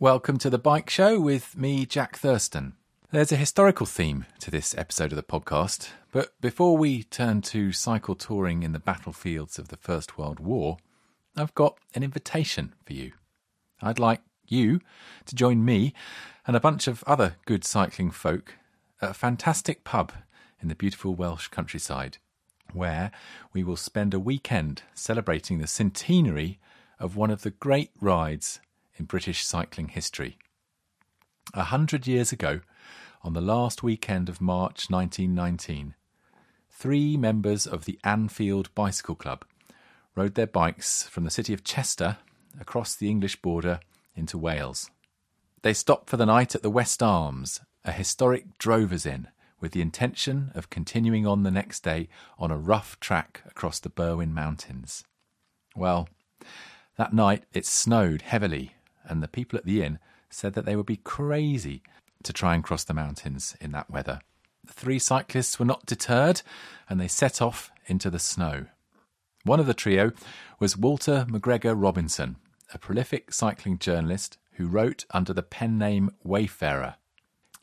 Welcome to the Bike Show with me, Jack Thurston. There's a historical theme to this episode of the podcast, but before we turn to cycle touring in the battlefields of the First World War, I've got an invitation for you. I'd like you to join me and a bunch of other good cycling folk at a fantastic pub in the beautiful Welsh countryside, where we will spend a weekend celebrating the centenary of one of the great rides in British cycling history. A hundred years ago, on the last weekend of March 1919, three members of the Anfield Bicycle Club rode their bikes from the city of Chester across the English border into Wales. They stopped for the night at the West Arms, a historic drovers inn, with the intention of continuing on the next day on a rough track across the Berwyn Mountains. Well, that night it snowed heavily, and the people at the inn said that they would be crazy to try and cross the mountains in that weather. The three cyclists were not deterred, and they set off into the snow. One of the trio was Walter McGregor Robinson, a prolific cycling journalist who wrote under the pen name Wayfarer.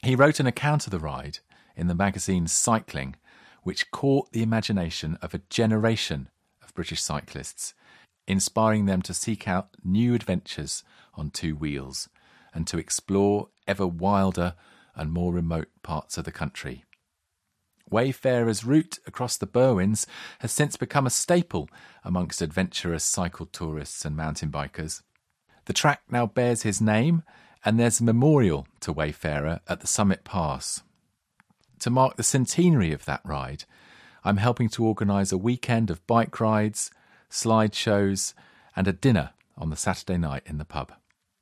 He wrote an account of the ride in the magazine Cycling, which caught the imagination of a generation of British cyclists, inspiring them to seek out new adventures on two wheels and to explore ever wilder and more remote parts of the country. Wayfarer's route across the Berwyns has since become a staple amongst adventurous cycle tourists and mountain bikers. The track now bears his name, and there's a memorial to Wayfarer at the Summit Pass. To mark the centenary of that ride, I'm helping to organise a weekend of bike rides, slideshows, and a dinner on the Saturday night in the pub.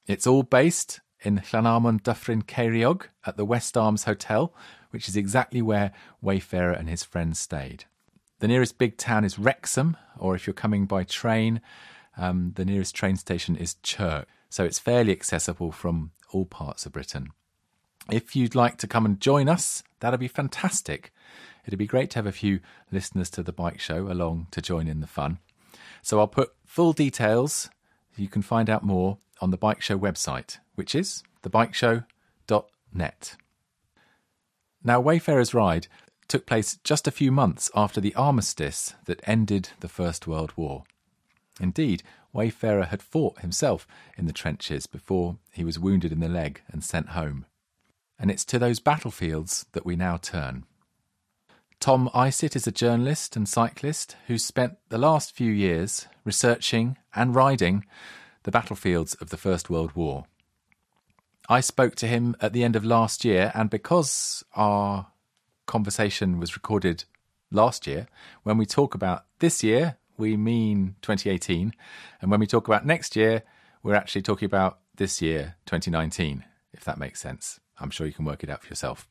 It's all based in Llanarmon Dyffryn Ceiriog at the West Arms Hotel, which is exactly where Wayfarer and his friends stayed. The nearest big town is Wrexham, or if you're coming by train, um, the nearest train station is Chirk. So it's fairly accessible from all parts of Britain. If you'd like to come and join us, that'd be fantastic. It'd be great to have a few listeners to the bike show along to join in the fun. So I'll put full details. You can find out more on the Bike Show website, which is thebikeshow.net. Now, Wayfarer's Ride took place just a few months after the armistice that ended the First World War. Indeed, Wayfarer had fought himself in the trenches before he was wounded in the leg and sent home. And it's to those battlefields that we now turn. Tom Isitt is a journalist and cyclist who spent the last few years researching and riding the battlefields of the First World War. I spoke to him at the end of last year, and because our conversation was recorded last year, when we talk about this year, we mean 2018, and when we talk about next year, we're actually talking about this year, 2019, if that makes sense. I'm sure you can work it out for yourself.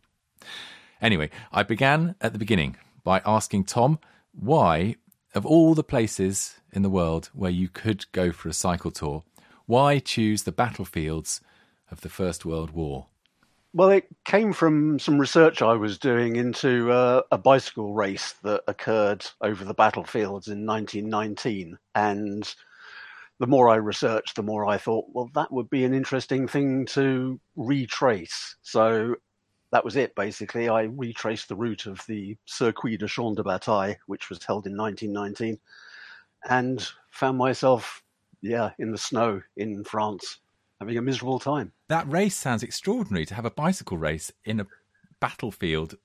Anyway, I began at the beginning by asking Tom why, of all the places in the world where you could go for a cycle tour, why choose the battlefields of the First World War? Well, it came from some research I was doing into uh, a bicycle race that occurred over the battlefields in 1919. And the more I researched, the more I thought, well, that would be an interesting thing to retrace. So that was it, basically. I retraced the route of the Circuit de Champs de Bataille, which was held in 1919, and found myself, yeah, in the snow in France, having a miserable time. That race sounds extraordinary to have a bicycle race in a battlefield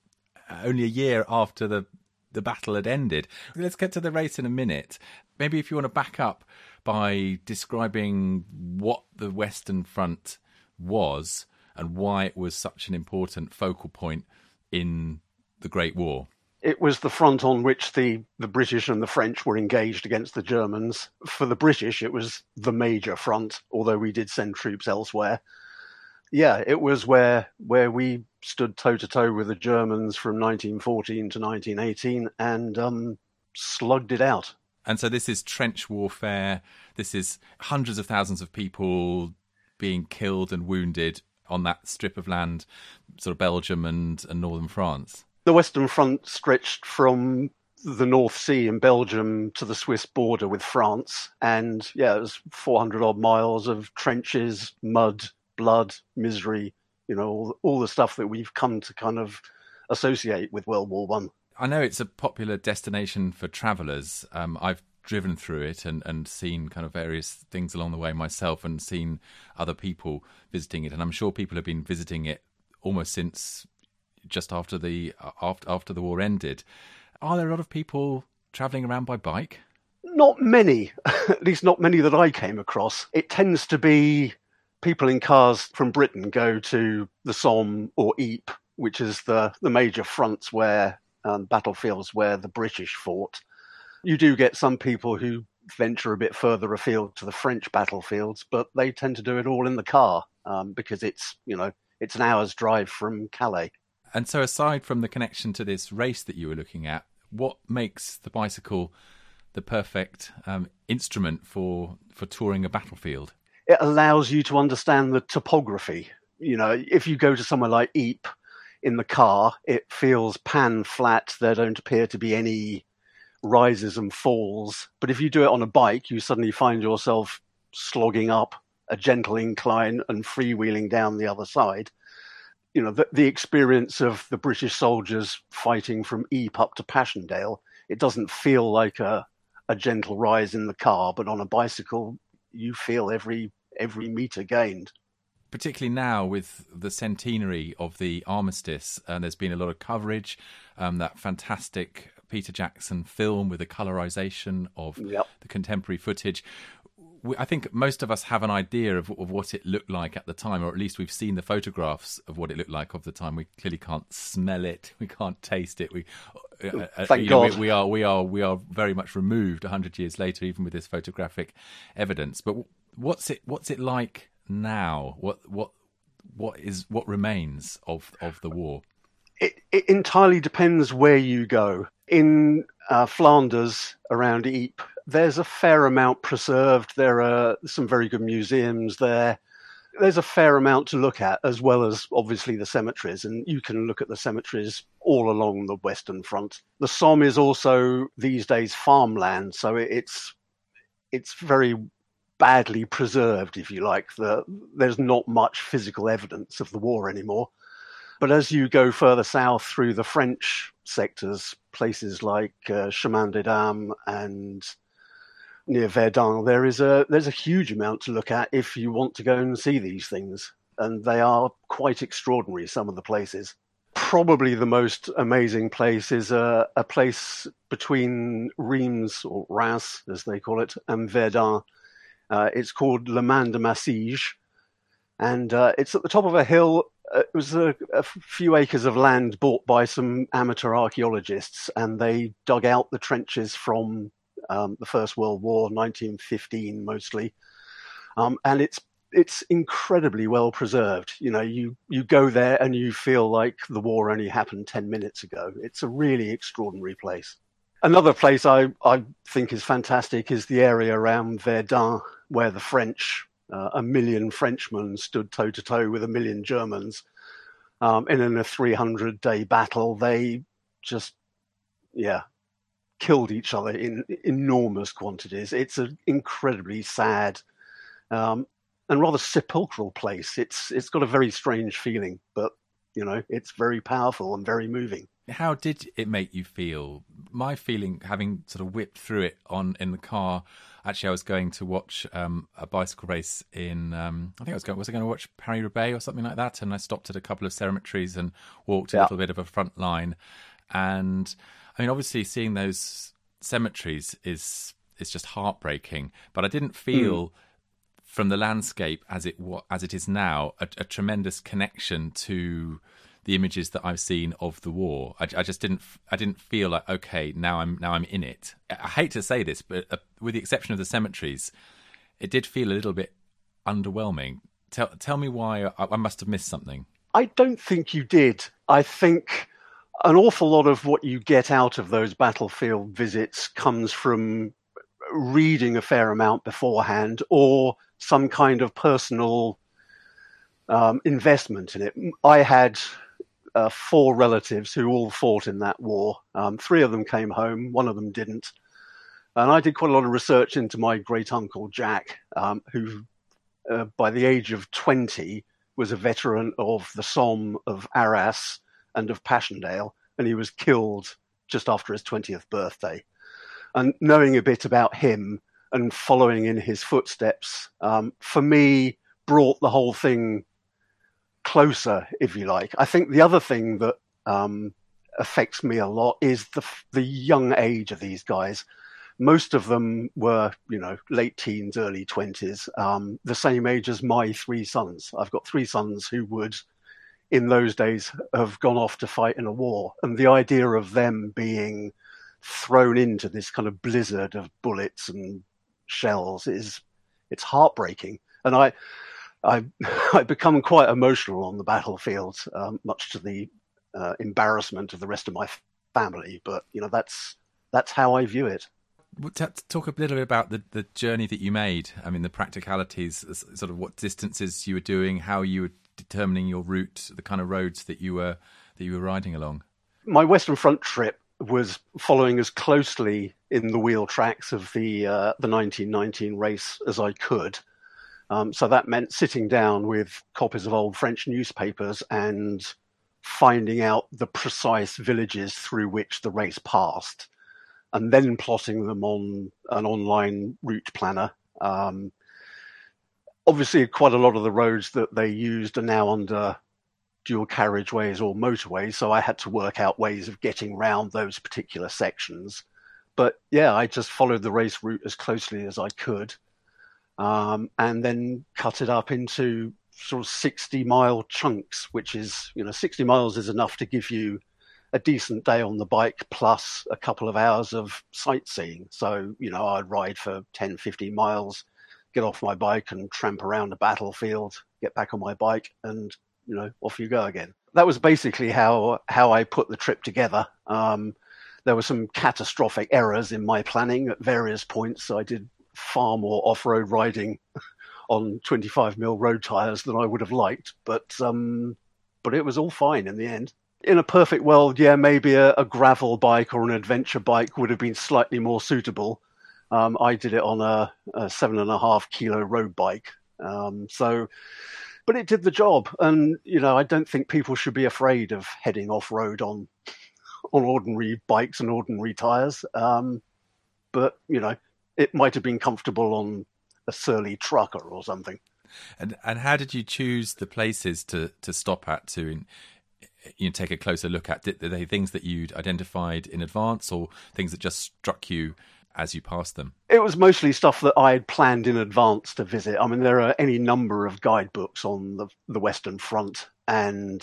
uh, only a year after the the battle had ended. Let's get to the race in a minute. Maybe if you want to back up by describing what the Western Front was and why it was such an important focal point in the Great War. It was the front on which the, the British and the French were engaged against the Germans. For the British, it was the major front, although we did send troops elsewhere. Yeah, it was where where we stood toe to toe with the Germans from 1914 to 1918 and um, slugged it out. And so this is trench warfare. This is hundreds of thousands of people being killed and wounded on that strip of land, sort of Belgium and, and northern France? The Western Front stretched from the North Sea in Belgium to the Swiss border with France. And yeah, it was 400 odd miles of trenches, mud, blood, misery, you know, all, all the stuff that we've come to kind of associate with World War One. I. I know it's a popular destination for travellers. Um, I've driven through it and, and seen kind of various things along the way myself and seen other people visiting it. And I'm sure people have been visiting it almost since just after the after after the war ended. Are there a lot of people travelling around by bike? Not many, at least not many that I came across. It tends to be people in cars from Britain go to the Somme or Ypres, which is the, the major fronts where um, battlefields where the British fought. You do get some people who venture a bit further afield to the French battlefields, but they tend to do it all in the car um, because it's you know it's an hour's drive from Calais. And so, aside from the connection to this race that you were looking at, what makes the bicycle the perfect um, instrument for for touring a battlefield? It allows you to understand the topography. You know, if you go to somewhere like Ypres in the car, it feels pan flat. There don't appear to be any rises and falls. But if you do it on a bike, you suddenly find yourself slogging up a gentle incline and freewheeling down the other side you know, the, the experience of the British soldiers fighting from Ypres up to Passchendaele, it doesn't feel like a, a gentle rise in the car, but on a bicycle, you feel every every meter gained. Particularly now with the centenary of the armistice, and there's been a lot of coverage. Um, that fantastic Peter Jackson film with the colorization of yep. the contemporary footage. I think most of us have an idea of, of, what it looked like at the time, or at least we've seen the photographs of what it looked like of the time. We clearly can't smell it, we can't taste it. We, uh, uh Thank God. Know, we, we, are, we are, we are very much removed hundred years later, even with this photographic evidence. But what's it, what's it like now? What, what, what is, what remains of of the war? It, it entirely depends where you go. In uh, Flanders, around Ypres, there's a fair amount preserved. There are some very good museums there. There's a fair amount to look at, as well as obviously the cemeteries, and you can look at the cemeteries all along the Western Front. The Somme is also these days farmland, so it's it's very badly preserved, if you like. The, there's not much physical evidence of the war anymore. But as you go further south through the French sectors, places like uh, Chemin des Dames and near Verdun, there is a there's a huge amount to look at if you want to go and see these things, and they are quite extraordinary. Some of the places. Probably the most amazing place is a, a place between Reims or Reims, as they call it, and Verdun. Uh, it's called Le Main de Massiges, and uh, it's at the top of a hill. Uh, it was a, a, few acres of land bought by some amateur archaeologists, and they dug out the trenches from um, the First World War, 1915 mostly, um, and it's it's incredibly well preserved. You know, you you go there and you feel like the war only happened ten minutes ago. It's a really extraordinary place. Another place I I think is fantastic is the area around Verdun, where the French, uh, a million Frenchmen stood toe to toe with a million Germans. Um, and in a 300 day battle, they just, yeah, killed each other in enormous quantities. It's an incredibly sad um, and rather sepulchral place. It's it's got a very strange feeling, but you know it's very powerful and very moving. How did it make you feel? My feeling, having sort of whipped through it on in the car. Actually, I was going to watch um, a bicycle race in. Um, I think I was going. Was I going to watch Paris Roubaix or something like that? And I stopped at a couple of cemeteries and walked a little bit of a front line. And I mean, obviously, seeing those cemeteries is is just heartbreaking. But I didn't feel. Mm. From the landscape as it as it is now, a, a tremendous connection to the images that I've seen of the war. I, I, just didn't. I didn't feel like okay, now I'm now I'm in it. I hate to say this, but uh, with the exception of the cemeteries, it did feel a little bit underwhelming. Tell tell me why I, I must have missed something. I don't think you did. I think an awful lot of what you get out of those battlefield visits comes from reading a fair amount beforehand or some kind of personal um, investment in it. I had uh, four relatives who all fought in that war. Um, three of them came home, one of them didn't. And I did quite a lot of research into my great uncle Jack, um, who uh, by the age of 20, was a veteran of the Somme of Arras and of Passchendaele, and he was killed just after his 20th birthday. And knowing a bit about him and following in his footsteps, um, for me, brought the whole thing closer, if you like. I think the other thing that um, affects me a lot is the the young age of these guys. Most of them were, you know, late teens, early twenties, um, the same age as my three sons. I've got three sons who would, in those days, have gone off to fight in a war, and the idea of them being thrown into this kind of blizzard of bullets and shells is it's heartbreaking. And I I I become quite emotional on the battlefield, um, much to the uh, embarrassment of the rest of my family. But you know that's that's how I view it. Talk a little bit about the, the journey that you made. I mean, the practicalities, sort of what distances you were doing, how you were determining your route, the kind of roads that you were that you were riding along. My Western Front trip was following as closely in the wheel tracks of the uh, the 1919 race as I could. Um, so that meant sitting down with copies of old French newspapers and finding out the precise villages through which the race passed, and then plotting them on an online route planner. Um, obviously, quite a lot of the roads that they used are now under dual carriageways or motorways, so I had to work out ways of getting round those particular sections. But yeah, I just followed the race route as closely as I could um, and then cut it up into sort of 60 mile chunks, which is, you know, 60 miles is enough to give you a decent day on the bike plus a couple of hours of sightseeing. So, you know, I'd ride for 10, 15 miles, get off my bike and tramp around a battlefield, get back on my bike, and, you know, off you go again. That was basically how, how I put the trip together. Um, there were some catastrophic errors in my planning at various points. So I did far more off-road riding on 25 mil road tires than I would have liked, but um, but it was all fine in the end. In a perfect world, yeah, maybe a, a gravel bike or an adventure bike would have been slightly more suitable. Um, I did it on a, a, seven and a half kilo road bike, um, so but it did the job. And you know, I don't think people should be afraid of heading off road on on ordinary bikes and ordinary tires. Um, but you know, it might have been comfortable on a Surly Trucker or something. And and how did you choose the places to to stop at to you know, take a closer look at? Did, are they things that you'd identified in advance, or things that just struck you as you passed them? It was mostly stuff that I had planned in advance to visit. I mean, there are any number of guidebooks on the the Western Front, and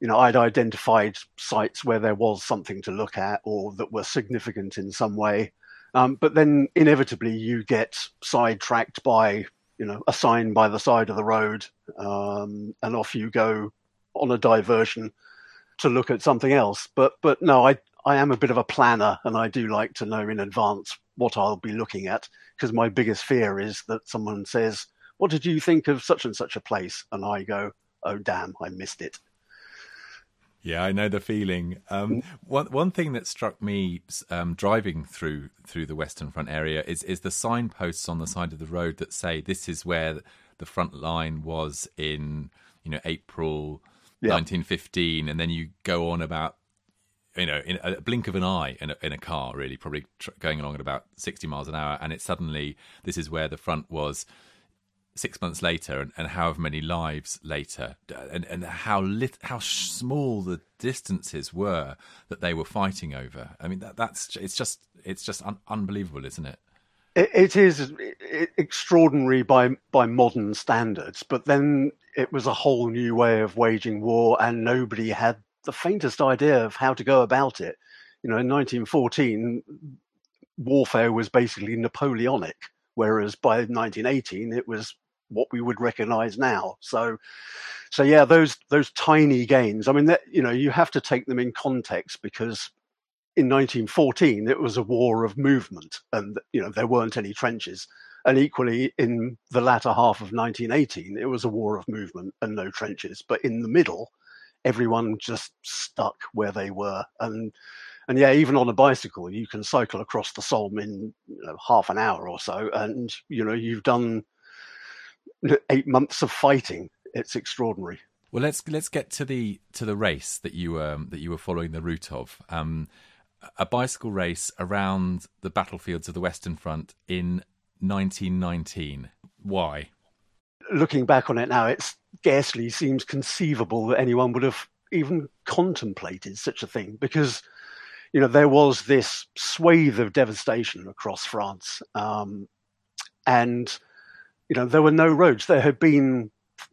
you know, I'd identified sites where there was something to look at or that were significant in some way. Um, but then inevitably you get sidetracked by, you know, a sign by the side of the road, um, and off you go on a diversion to look at something else. But but no, I I am a bit of a planner, and I do like to know in advance what I'll be looking at because my biggest fear is that someone says, "What did you think of such and such a place?" and I go, "Oh damn, I missed it." Yeah, I know the feeling. Um, mm. one one thing that struck me um, driving through through the Western Front area is is the signposts on the side of the road that say this is where the front line was in you know April yeah. 1915, and then you go on about you know in a blink of an eye in a, in a car, really probably tr- going along at about 60 miles an hour, and it's suddenly this is where the front was six months later and, and however many lives later and, and how lit, how small the distances were that they were fighting over i mean that, that's it's just it's just un- unbelievable isn't it? it it is extraordinary by by modern standards but then it was a whole new way of waging war and nobody had the faintest idea of how to go about it you know in 1914 warfare was basically napoleonic whereas by 1918 it was what we would recognize now. So, so yeah, those those tiny gains. I mean, that, you know, you have to take them in context because in 1914 it was a war of movement, and you know there weren't any trenches. And equally, in the latter half of 1918, it was a war of movement and no trenches. But in the middle, everyone just stuck where they were, and and yeah, even on a bicycle, you can cycle across the Somme in you know, half an hour or so, and you know you've done eight months of fighting. It's extraordinary. Well, let's let's get to the to the race that you um, that you were following the route of. Um, a bicycle race around the battlefields of the Western Front in 1919. Why? Looking back on it now, it scarcely seems conceivable that anyone would have even contemplated such a thing because you know there was this swathe of devastation across France, um, and you know there were no roads. There had been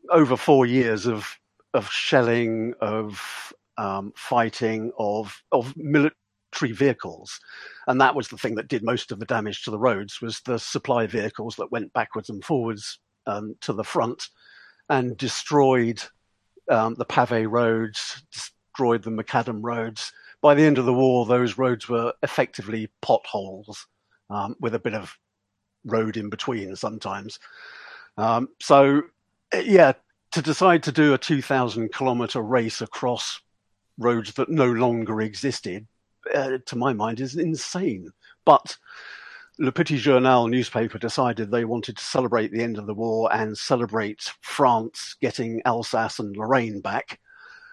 over four years of of shelling, of um, fighting, of of military vehicles, and that was the thing that did most of the damage to the roads. Was the supply vehicles that went backwards and forwards um, to the front and destroyed um, the pavé roads, destroyed the macadam roads. By the end of the war, those roads were effectively potholes um, with a bit of road in between sometimes. Um, so, yeah, to decide to do a 2,000 kilometer race across roads that no longer existed, uh, to my mind, is insane. But Le Petit Journal newspaper decided they wanted to celebrate the end of the war and celebrate France getting Alsace and Lorraine back,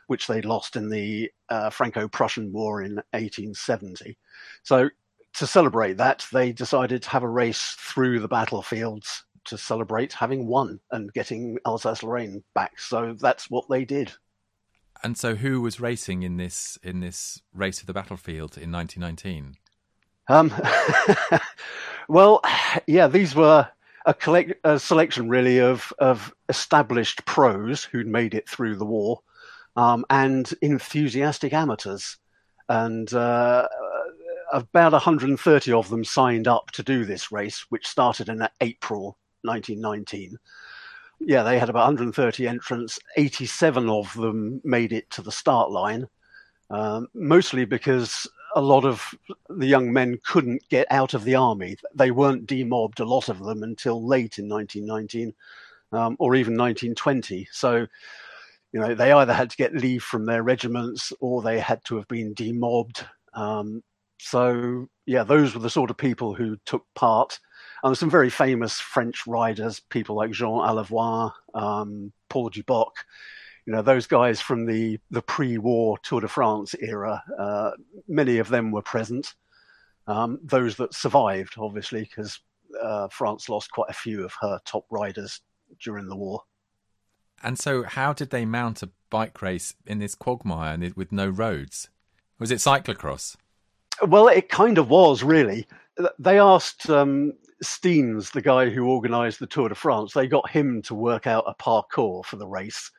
which they lost in the uh, Franco Prussian War in 1870. So, to celebrate that, they decided to have a race through the battlefields to celebrate having won and getting Alsace Lorraine back. So, that's what they did. And so, who was racing in this in this race of the battlefield in 1919? Um, well, yeah, these were a, collect, a selection really of of established pros who'd made it through the war, um, and enthusiastic amateurs, and uh, about 130 of them signed up to do this race, which started in April 1919. Yeah, they had about 130 entrants. 87 of them made it to the start line, um, mostly because a lot of the young men couldn't get out of the army. They weren't demobbed, a lot of them, until late in 1919 um, or even 1920. So, you know, they either had to get leave from their regiments or they had to have been demobbed. Um, so, yeah, those were the sort of people who took part. And some very famous French riders, people like Jean Alavoine, um, Paul Duboc, you know those guys from the the pre-war Tour de France era. Uh, many of them were present. Um, those that survived, obviously, because uh, France lost quite a few of her top riders during the war. And so, how did they mount a bike race in this quagmire with no roads? Was it cyclocross? Well, it kind of was, really. They asked um, Steinès, the guy who organised the Tour de France, they got him to work out a parcours for the race.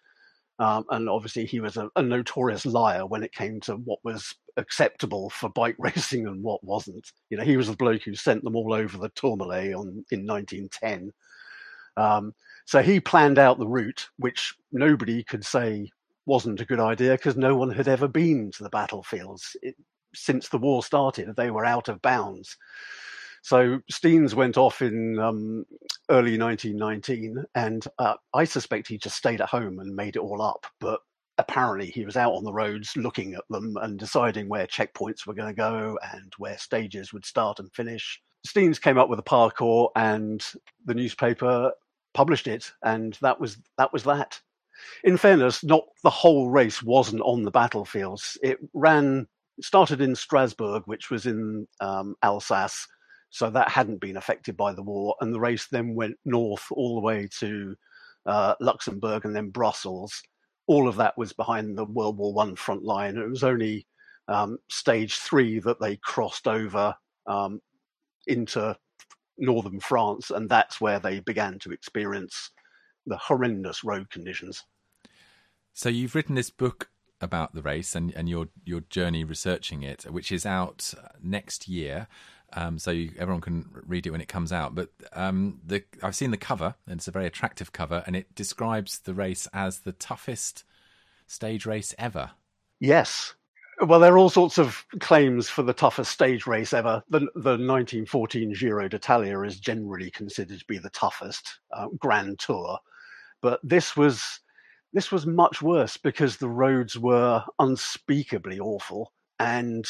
Um, and obviously, he was a, a, notorious liar when it came to what was acceptable for bike racing and what wasn't. You know, he was the bloke who sent them all over the Tourmalet on in 1910. Um, so he planned out the route, which nobody could say wasn't a good idea because no one had ever been to the battlefields it, since the war started. They were out of bounds. So Steinès went off in um, early 1919, and uh, I suspect he just stayed at home and made it all up. But apparently, he was out on the roads looking at them and deciding where checkpoints were going to go and where stages would start and finish. Steinès came up with a parcours, and the newspaper published it, and that was that was that. In fairness, not the whole race wasn't on the battlefields. It ran started in Strasbourg, which was in um, Alsace, so that hadn't been affected by the war. And the race then went north all the way to uh, Luxembourg and then Brussels. All of that was behind the World War One front line. It was only um, stage three that they crossed over um, into northern France, and that's where they began to experience the horrendous road conditions. So you've written this book about the race and, and your your journey researching it, which is out next year. Um, so you, everyone can read it when it comes out. But um, the, I've seen the cover, and it's a very attractive cover, and it describes the race as the toughest stage race ever. Yes. Well, there are all sorts of claims for the toughest stage race ever. The, the 1914 Giro d'Italia is generally considered to be the toughest uh, Grand Tour, but this was this was much worse because the roads were unspeakably awful and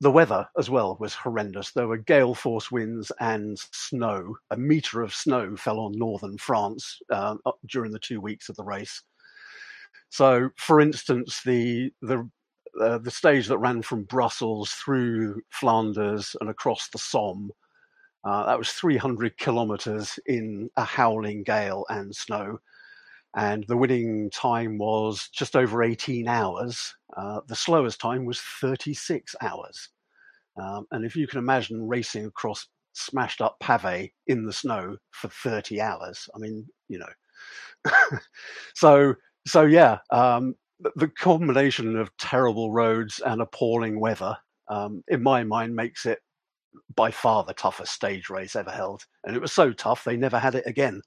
the weather as well was horrendous. There were gale force winds and snow. A meter of snow fell on northern France uh, during the two weeks of the race. So, for instance, the the uh, the stage that ran from Brussels through Flanders and across the Somme, uh, that was 300 kilometres in a howling gale and snow and the winning time was just over 18 hours. Uh, the slowest time was 36 hours. Um, and if you can imagine racing across smashed up pave in the snow for 30 hours, I mean, you know. so, so yeah, um, the combination of terrible roads and appalling weather, um, in my mind, makes it by far the toughest stage race ever held. And it was so tough, they never had it again.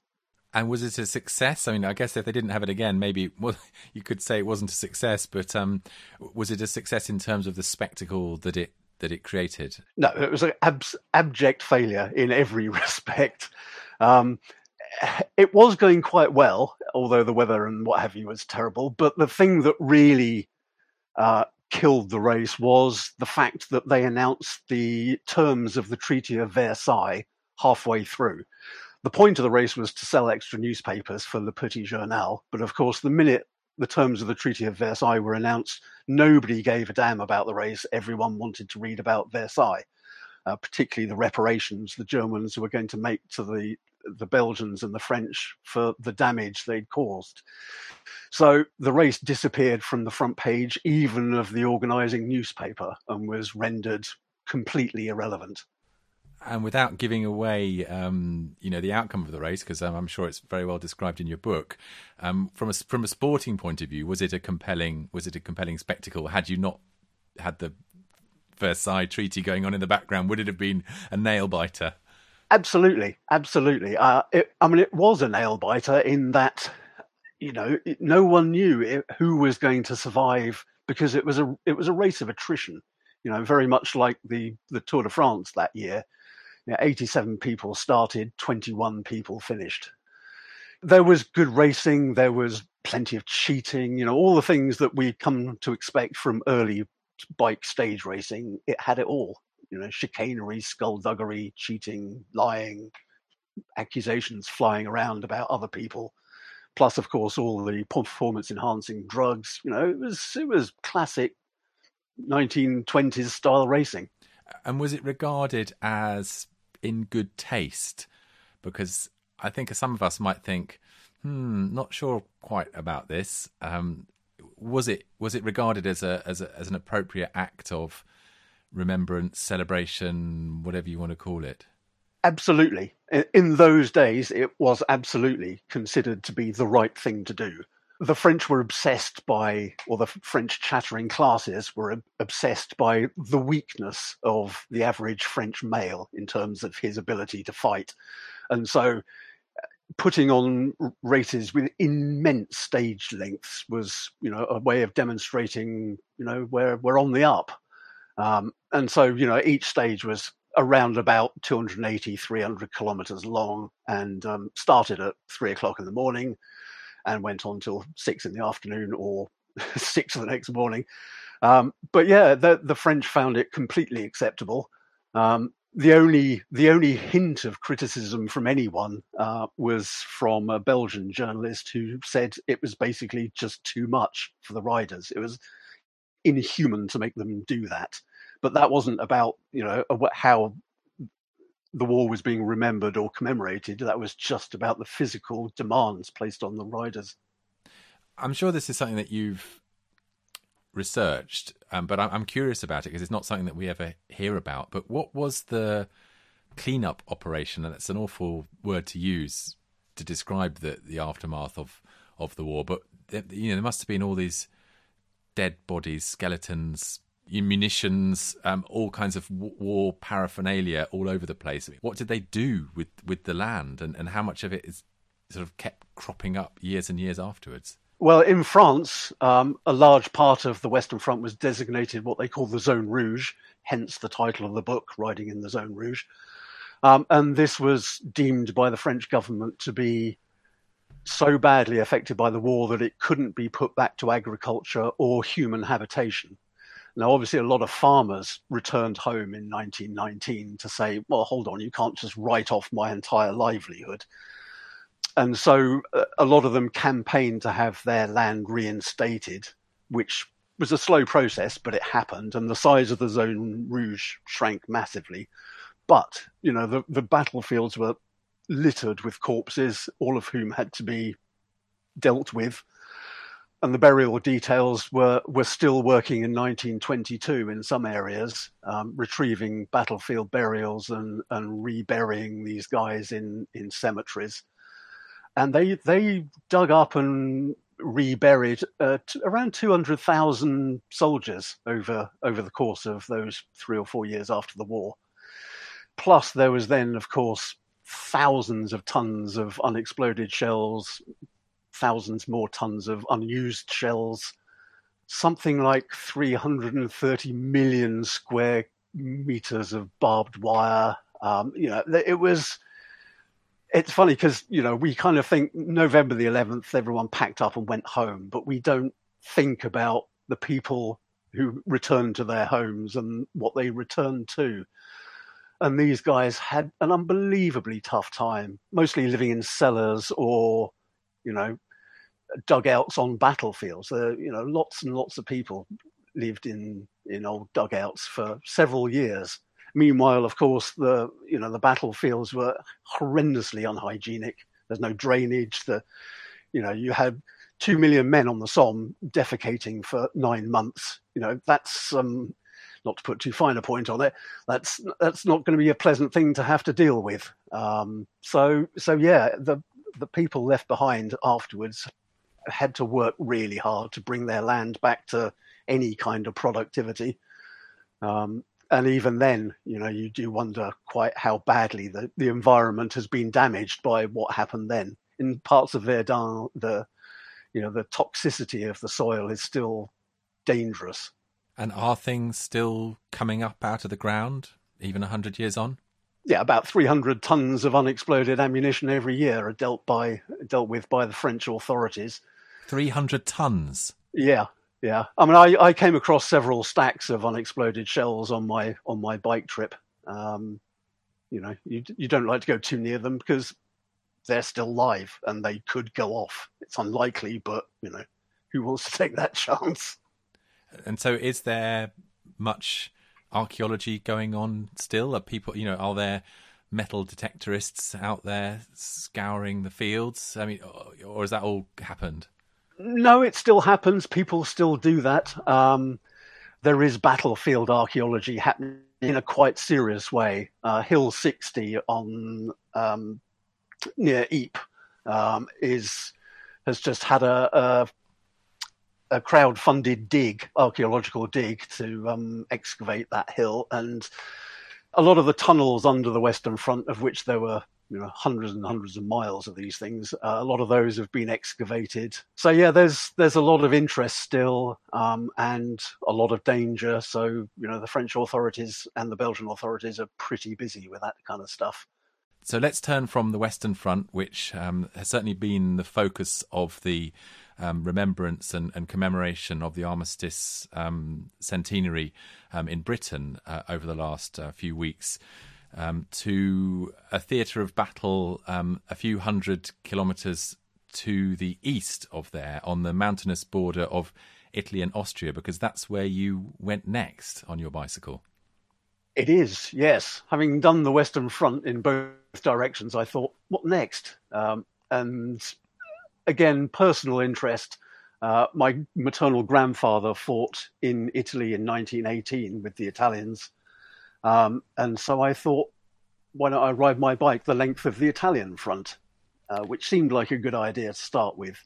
And was it a success? I mean, I guess if they didn't have it again, maybe well, you could say it wasn't a success. But um, was it a success in terms of the spectacle that it that it created? No, it was an ab- abject failure in every respect. Um, it was going quite well, although the weather and what have you was terrible. But the thing that really uh, killed the race was the fact that they announced the terms of the Treaty of Versailles halfway through the point of the race was to sell extra newspapers for Le Petit Journal. But of course, the minute the terms of the Treaty of Versailles were announced, nobody gave a damn about the race. Everyone wanted to read about Versailles, uh, particularly the reparations the Germans were going to make to the the Belgians and the French for the damage they'd caused. So the race disappeared from the front page, even of the organising newspaper, and was rendered completely irrelevant and without giving away, um, you know, the outcome of the race, because um, I'm sure it's very well described in your book. Um, from a from a sporting point of view, was it a compelling was it a compelling spectacle? Had you not had the Versailles Treaty going on in the background, would it have been a nail biter? Absolutely, absolutely. Uh, it, I mean, it was a nail biter in that you know no one knew it, who was going to survive because it was a it was a race of attrition. You know, very much like the the Tour de France that year know, 87 people started, 21 people finished. There was good racing, there was plenty of cheating, you know, all the things that we come to expect from early bike stage racing. It had it all, you know, chicanery, skullduggery, cheating, lying, accusations flying around about other people. Plus, of course, all the performance enhancing drugs. You know, it was it was classic 1920s style racing. And was it regarded as in good taste because I think some of us might think, hmm, not sure quite about this. Um, was it was it regarded as a as a, as an appropriate act of remembrance, celebration, whatever you want to call it? Absolutely. In those days, it was absolutely considered to be the right thing to do the French were obsessed by, or the French chattering classes were obsessed by the weakness of the average French male in terms of his ability to fight. And so uh, putting on races with immense stage lengths was, you know, a way of demonstrating, you know, we're, we're on the up. Um, and so, you know, each stage was around about 280, 300 kilometers long and um, started at three o'clock in the morning and went on till six in the afternoon or six the next morning. Um, but yeah, the, the, French found it completely acceptable. Um, the only the only hint of criticism from anyone uh, was from a Belgian journalist who said it was basically just too much for the riders. It was inhuman to make them do that. But that wasn't about you know how the war was being remembered or commemorated. That was just about the physical demands placed on the riders. I'm sure this is something that you've researched, um, but I'm curious about it because it's not something that we ever hear about. But what was the cleanup operation? And it's an awful word to use to describe the, the aftermath of, of the war. But you know, there must have been all these dead bodies, skeletons, munitions, um, all kinds of war paraphernalia all over the place. What did they do with, with the land, and, and how much of it is sort of kept cropping up years and years afterwards? Well, in France, um, a large part of the Western Front was designated what they call the Zone Rouge, hence the title of the book, Riding in the Zone Rouge. Um, and this was deemed by the French government to be so badly affected by the war that it couldn't be put back to agriculture or human habitation. Now, obviously, a lot of farmers returned home in 1919 to say, well, hold on, you can't just write off my entire livelihood. And so uh, a lot of them campaigned to have their land reinstated, which was a slow process, but it happened. And the size of the zone rouge shrank massively. But, you know, the, the battlefields were littered with corpses, all of whom had to be dealt with and the burial details were were still working in 1922 in some areas, um, retrieving battlefield burials and and reburying these guys in in cemeteries, and they they dug up and reburied uh, t- around 200,000 soldiers over over the course of those three or four years after the war. Plus, there was then, of course, thousands of tons of unexploded shells, thousands more tons of unused shells, something like 330 million square meters of barbed wire. Um, you know, it was. It's funny because you know we kind of think November the 11th, everyone packed up and went home, but we don't think about the people who returned to their homes and what they returned to. And these guys had an unbelievably tough time, mostly living in cellars or, you know, dugouts on battlefields. You know, lots and lots of people lived in in old dugouts for several years. Meanwhile, of course, the you know the battlefields were horrendously unhygienic. There's no drainage. The you know you had two million men on the Somme defecating for nine months. You know that's um, not to put too fine a point on it. That's that's not going to be a pleasant thing to have to deal with. Um, so so yeah, the the people left behind afterwards had to work really hard to bring their land back to any kind of productivity. Um, and even then, you know, you do wonder quite how badly the, the environment has been damaged by what happened then. In parts of Verdun, the you know the toxicity of the soil is still dangerous. And are things still coming up out of the ground even hundred years on? Yeah, about 300 tons of unexploded ammunition every year are dealt by dealt with by the French authorities. 300 tons. Yeah, yeah. I mean, I, I came across several stacks of unexploded shells on my on my bike trip. Um, you know, you you don't like to go too near them because they're still live and they could go off. It's unlikely, but you know, who wants to take that chance? And so, is there much archaeology going on still? Are people, you know, are there metal detectorists out there scouring the fields? I mean, or has that all happened? No, it still happens. People still do that. Um, there is battlefield archaeology happening in a quite serious way. Uh, Hill 60 on um, near Ypres um, is has just had a, a, a crowd-funded dig, archaeological dig, to um, excavate that hill, and a lot of the tunnels under the Western Front, of which there were you know hundreds and hundreds of miles of these things. Uh, a lot of those have been excavated. So yeah, there's there's a lot of interest still, um, and a lot of danger. So you know the French authorities and the Belgian authorities are pretty busy with that kind of stuff. So let's turn from the Western Front, which um, has certainly been the focus of the um, remembrance and, and, commemoration of the armistice um, centenary um, in Britain uh, over the last uh, few weeks um, to a theatre of battle um, a few hundred kilometres to the east of there on the mountainous border of Italy and Austria, because that's where you went next on your bicycle. It is, yes. Having done the Western Front in both directions, I thought, what next? Um, and again, personal interest. Uh, my maternal grandfather fought in Italy in 1918 with the Italians. Um, and so I thought, why don't I ride my bike the length of the Italian front, uh, which seemed like a good idea to start with,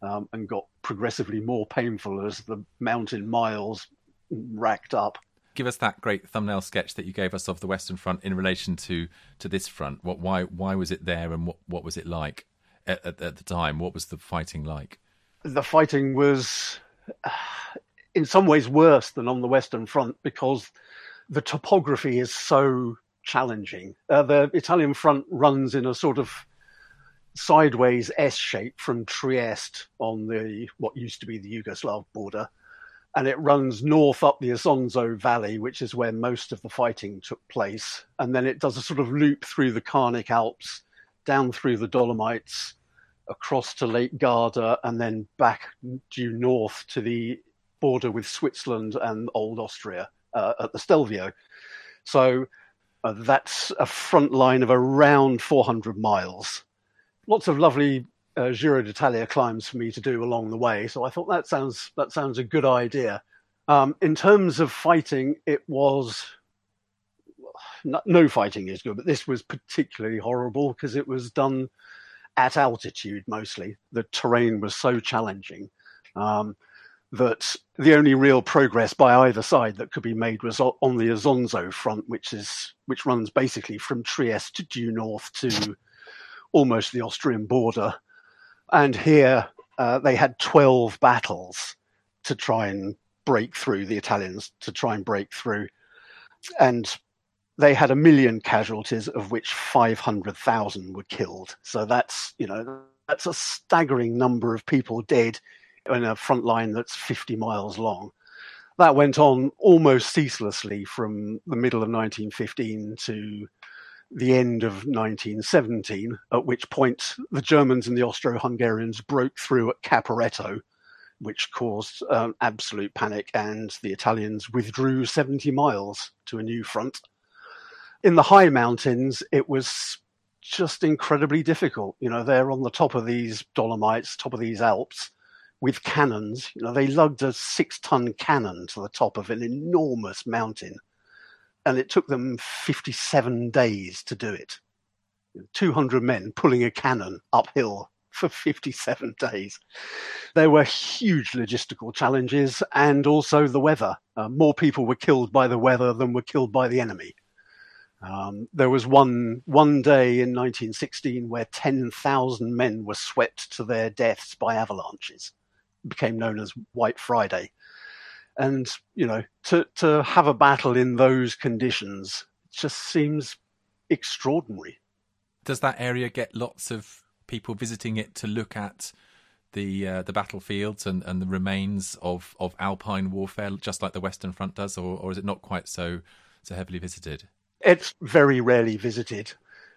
um, and got progressively more painful as the mountain miles racked up. Give us that great thumbnail sketch that you gave us of the Western Front in relation to to this front. What why why was it there, and what what was it like at, at, at the time? What was the fighting like? The fighting was, in some ways, worse than on the Western Front because the topography is so challenging. Uh, the Italian front runs in a sort of sideways S shape from Trieste on the what used to be the Yugoslav border, and it runs north up the Isonzo Valley, which is where most of the fighting took place. And then it does a sort of loop through the Carnic Alps, down through the Dolomites, across to Lake Garda, and then back due north to the border with Switzerland and Old Austria uh, at the Stelvio. So uh, that's a front line of around 400 miles. Lots of lovely uh, Giro d'Italia climbs for me to do along the way. So I thought that sounds that sounds a good idea. Um, in terms of fighting, it was no fighting is good, but this was particularly horrible because it was done at altitude mostly. The terrain was so challenging. Um, that the only real progress by either side that could be made was on the Isonzo front, which is which runs basically from Trieste due north to almost the Austrian border. And here uh, they had 12 battles to try and break through the Italians, to try and break through. And they had a million casualties, of which 500,000 were killed. So that's, you know, that's a staggering number of people dead in a front line that's 50 miles long. That went on almost ceaselessly from the middle of 1915 to the end of 1917, at which point the Germans and the Austro Hungarians broke through at Caporetto, which caused um, absolute panic, and the Italians withdrew 70 miles to a new front. In the high mountains, it was just incredibly difficult. You know, they're on the top of these Dolomites, top of these Alps, with cannons. You know, they lugged a six ton cannon to the top of an enormous mountain, and it took them 57 days to do it. 200 men pulling a cannon uphill for 57 days. There were huge logistical challenges and also the weather. Uh, more people were killed by the weather than were killed by the enemy. Um, there was one one day in 1916 where 10,000 men were swept to their deaths by avalanches became known as White Friday. And you know, to to have a battle in those conditions just seems extraordinary. Does that area get lots of people visiting it to look at the uh, the battlefields and, and the remains of, of Alpine warfare, just like the Western Front does, or, or is it not quite so so heavily visited? It's very rarely visited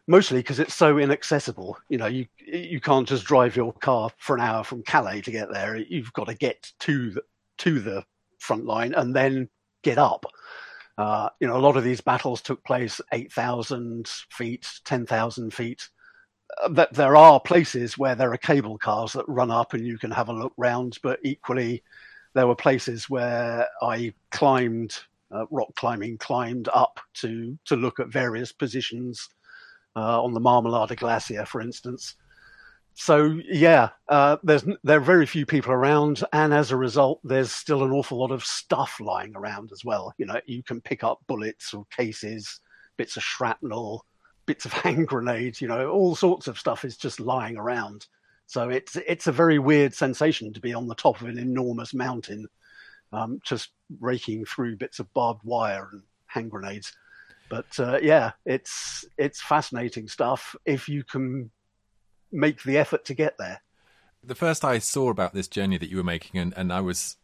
mostly because it's so inaccessible. You know, you you can't just drive your car for an hour from Calais to get there. You've got to get to the to the front line and then get up. Uh, you know, a lot of these battles took place eight thousand feet, ten thousand feet. Uh, that there are places where there are cable cars that run up and you can have a look round, but equally, there were places where I climbed, uh, rock climbing, climbed up to to look at various positions uh, on the Marmolada Glacier, for instance. So yeah, uh, there's there are very few people around, and as a result, there's still an awful lot of stuff lying around as well. You know, you can pick up bullets or cases, bits of shrapnel, bits of hand grenades. You know, all sorts of stuff is just lying around. So it's it's a very weird sensation to be on the top of an enormous mountain, um, just raking through bits of barbed wire and hand grenades. But uh, yeah, it's it's fascinating stuff if you can make the effort to get there. The first I saw about this journey that you were making, and, and I was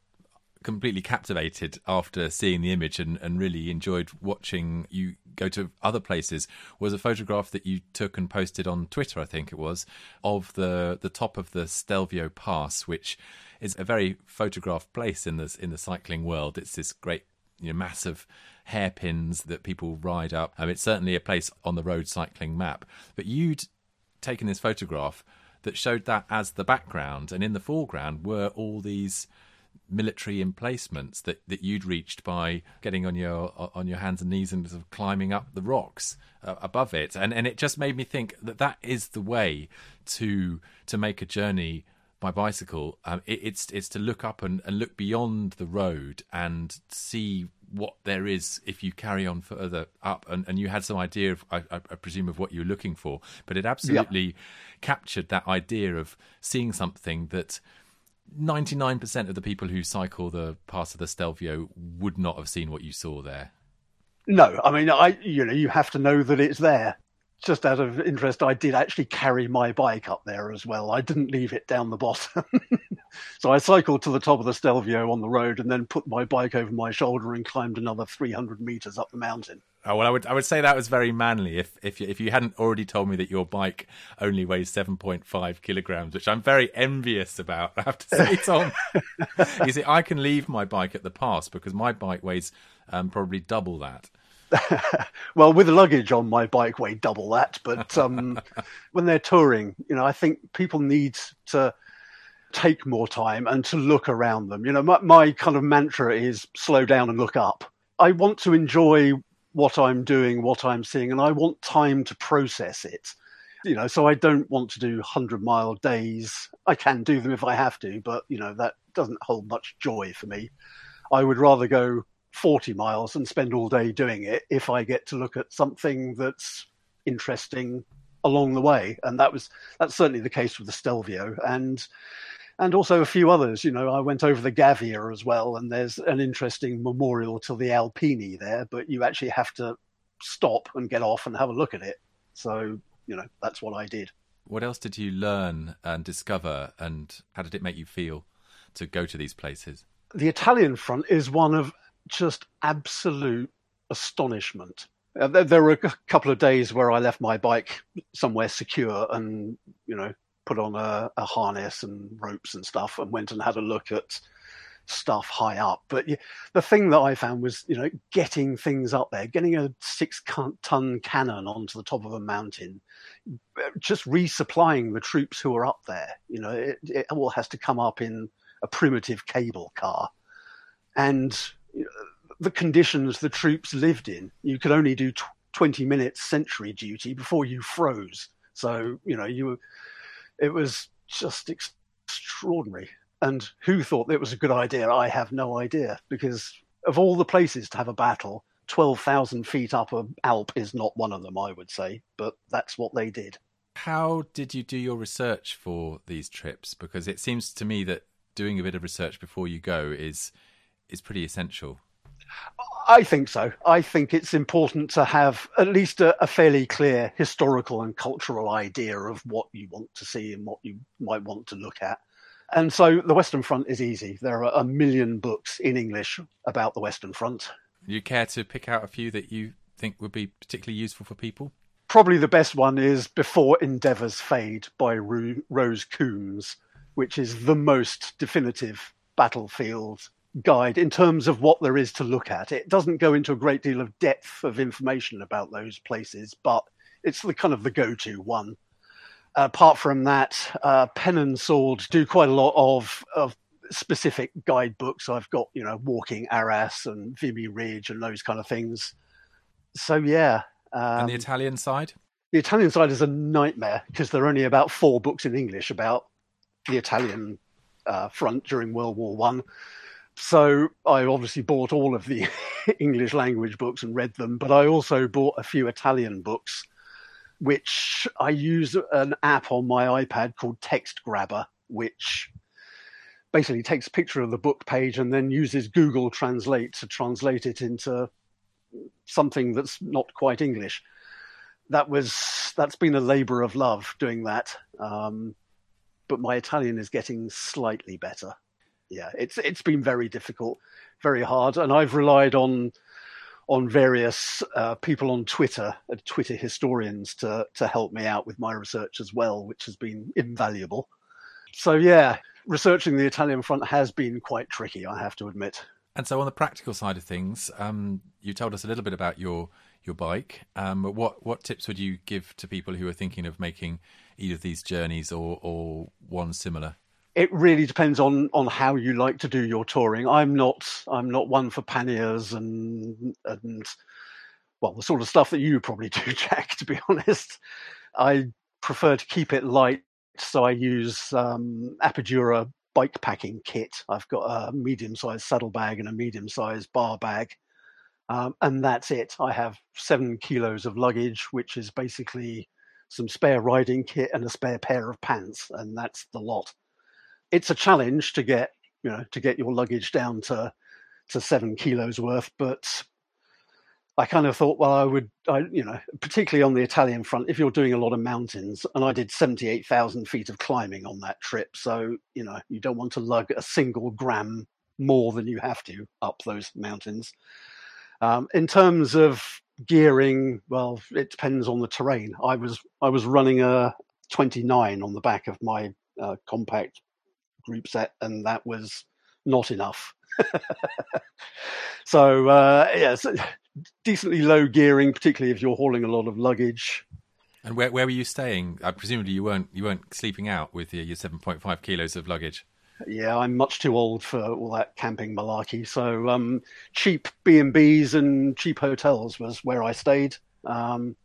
completely captivated after seeing the image and, and really enjoyed watching you go to other places was a photograph that you took and posted on Twitter, I think it was, of the the top of the Stelvio Pass, which is a very photographed place in this in the cycling world. It's this great you know, massive hairpins that people ride up. Um, it's certainly a place on the road cycling map. But you'd taken this photograph that showed that as the background, and in the foreground were all these military emplacements that, that you'd reached by getting on your on your hands and knees and sort of climbing up the rocks uh, above it and and it just made me think that that is the way to to make a journey by bicycle, um, it, it's it's to look up and, and look beyond the road and see what there is if you carry on further up. And, and you had some idea of, I, I presume, of what you were looking for, but it absolutely captured that idea of seeing something that. 99% of the people who cycle the pass of the Stelvio would not have seen what you saw there. No, I mean, I you know, you have to know that it's there. Just out of interest, I did actually carry my bike up there as well. I didn't leave it down the bottom. so I cycled to the top of the Stelvio on the road and then put my bike over my shoulder and climbed another 300 meters up the mountain. Oh, well, I would I would say that was very manly. If if you, if you hadn't already told me that your bike only weighs seven point five kilograms, which I'm very envious about, I have to say, Tom. you see, I can leave my bike at the pass because my bike weighs um, probably double that. well, with luggage on my bike weigh double that. But um, when they're touring, you know, I think people need to take more time and to look around them. You know, my, my kind of mantra is slow down and look up. I want to enjoy what I'm doing, what I'm seeing, and I want time to process it. You know, so I don't want to do hundred mile days. I can do them if I have to, but you know that doesn't hold much joy for me. I would rather go 40 miles and spend all day doing it if I get to look at something that's interesting along the way. And that was that's certainly the case with the Stelvio and and also a few others. You know, I went over the Gavia as well, and there's an interesting memorial to the Alpini there, but you actually have to stop and get off and have a look at it. So, you know, that's what I did. What else did you learn and discover, and how did it make you feel to go to these places? The Italian front is one of just absolute astonishment. Uh, there, were a couple of days where I left my bike somewhere secure and, you know, put on a, a, harness and ropes and stuff and went and had a look at stuff high up. But the thing that I found was, you know, getting things up there, getting a six ton cannon onto the top of a mountain, just resupplying the troops who are up there. You know, it, it all has to come up in a primitive cable car. And the conditions the troops lived in. You could only do tw- 20 minutes sentry duty before you froze. So, you know, you it was just ex- extraordinary. And who thought it was a good idea? I have no idea because of all the places to have a battle, 12,000 feet up an Alp is not one of them, I would say, but that's what they did. How did you do your research for these trips? Because it seems to me that doing a bit of research before you go is is pretty essential. I think so. I think it's important to have at least a, a, fairly clear historical and cultural idea of what you want to see and what you might want to look at. And so the Western Front is easy. There are a million books in English about the Western Front. You care to pick out a few that you think would be particularly useful for people? Probably the best one is Before Endeavours Fade by Rose Coombs, which is the most definitive battlefield guide in terms of what there is to look at. It doesn't go into a great deal of depth of information about those places, but it's the kind of the go-to one. apart from that, uh, Pen and Sword do quite a lot of, of specific guidebooks. I've got, you know, Walking Arras and Vimy Ridge and those kind of things. So, yeah. Um, and the Italian side? The Italian side is a nightmare because there are only about four books in English about the Italian uh, front during World War One so I obviously bought all of the English language books and read them, but I also bought a few Italian books, which I use an app on my iPad called Text Grabber, which basically takes a picture of the book page and then uses Google Translate to translate it into something that's not quite English. That was that's been a labour of love doing that, um, but my Italian is getting slightly better yeah, it's it's been very difficult, very hard, and I've relied on on various uh, people on Twitter, uh, Twitter historians, to to help me out with my research as well, which has been invaluable. So yeah, researching the Italian front has been quite tricky, I have to admit. And so, on the practical side of things, um, you told us a little bit about your your bike. Um, what what tips would you give to people who are thinking of making either these journeys or or one similar? It really depends on on how you like to do your touring. I'm not I'm not one for panniers and and well the sort of stuff that you probably do, Jack. To be honest, I prefer to keep it light, so I use um, Apidura bike packing kit. I've got a medium sized saddlebag and a medium sized bar bag. Um, and that's it. I have seven kilos of luggage, which is basically some spare riding kit and a spare pair of pants, and that's the lot it's a challenge to get you know to get your luggage down to to seven kilos worth, but I kind of thought, well, I would, I, you know, particularly on the Italian front, if you're doing a lot of mountains, and I did 78,000 feet of climbing on that trip. So, you know, you don't want to lug a single gram more than you have to up those mountains. Um, in terms of gearing, well, it depends on the terrain. I was, I was running a 29 on the back of my uh, compact group set, and that was not enough. so uh, yes, decently low gearing, particularly if you're hauling a lot of luggage. And where where were you staying? Uh, presumably you weren't you weren't sleeping out with your, your seven point five kilos of luggage. Yeah, I'm much too old for all that camping malarkey. So um, cheap B and B's and cheap hotels was where I stayed. Um,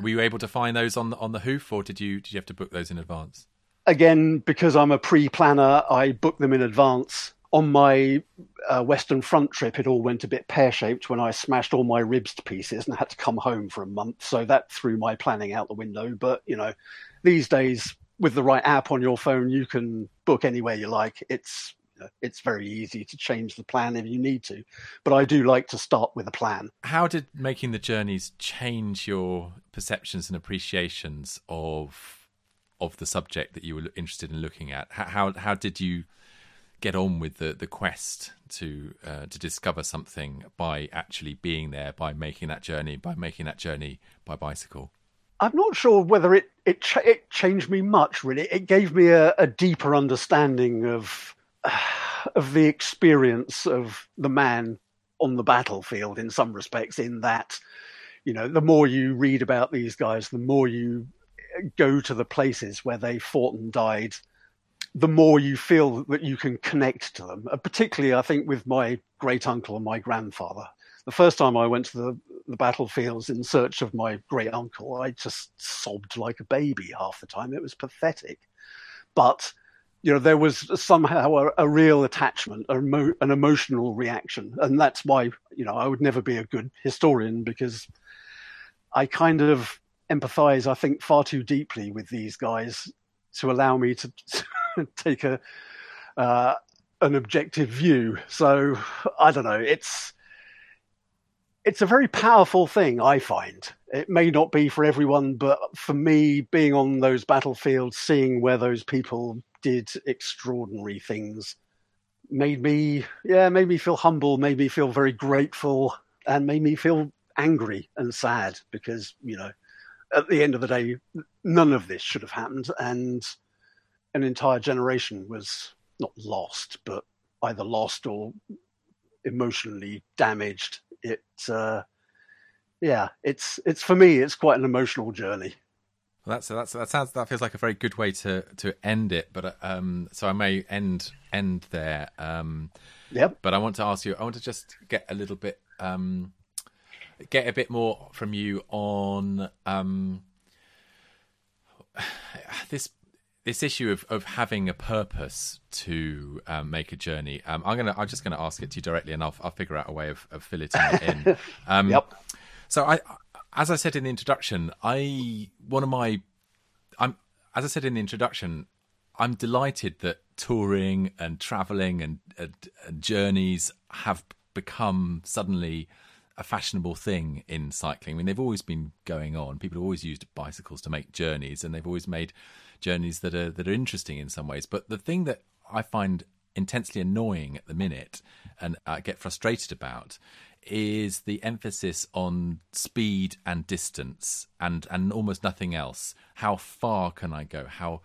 were you able to find those on the on the hoof, or did you did you have to book those in advance? Again, because I'm a pre-planner, I booked them in advance on my uh, Western Front trip, it all went a bit pear shaped when I smashed all my ribs to pieces and had to come home for a month. So that threw my planning out the window. But, you know, these days, with the right app on your phone, you can book anywhere you like. It's it's very easy to change the plan if you need to. But I do like to start with a plan. How did making the journeys change your perceptions and appreciations of of the subject that you were interested in looking at? How how, how did you get on with the the quest to uh, to discover something by actually being there, by making that journey, by making that journey by bicycle. I'm not sure whether it it, ch- it changed me much. Really, it gave me a, a deeper understanding of of the experience of the man on the battlefield. In some respects, in that you know, the more you read about these guys, the more you go to the places where they fought and died the more you feel that you can connect to them. Uh, particularly, I think, with my great uncle and my grandfather. The first time I went to the, the battlefields in search of my great uncle, I just sobbed like a baby half the time. It was pathetic. But you know, there was somehow a, a real attachment, a emo- an emotional reaction, and that's why you know I would never be a good historian because I kind of empathize, I think, far too deeply with these guys to allow me to take a uh, an objective view. So I don't know. It's it's a very powerful thing. I find it may not be for everyone, but for me, being on those battlefields, seeing where those people did extraordinary things, made me yeah made me feel humble, made me feel very grateful, and made me feel angry and sad because you know at the end of the day, none of this should have happened, and an entire generation was not lost, but either lost or emotionally damaged. It, uh, yeah, it's it's for me, it's quite an emotional journey. Well, that's that's that sounds that feels like a very good way to to end it. But um, so I may end end there. Um, yep. But I want to ask you. I want to just get a little bit um, get a bit more from you on um, this this issue of, of having a purpose to um, make a journey, um, I'm gonna I'm just gonna ask it to you directly, and I'll I'll figure out a way of, of filleting it in. Um, yep. So I, as I said in the introduction, I one of my, I'm as I said in the introduction, I'm delighted that touring and traveling and, and, and journeys have become suddenly a fashionable thing in cycling. I mean, they've always been going on. People have always used bicycles to make journeys, and they've always made journeys that are that are interesting in some ways. But the thing that I find intensely annoying at the minute and I get frustrated about is the emphasis on speed and distance and and almost nothing else. How far can I go? How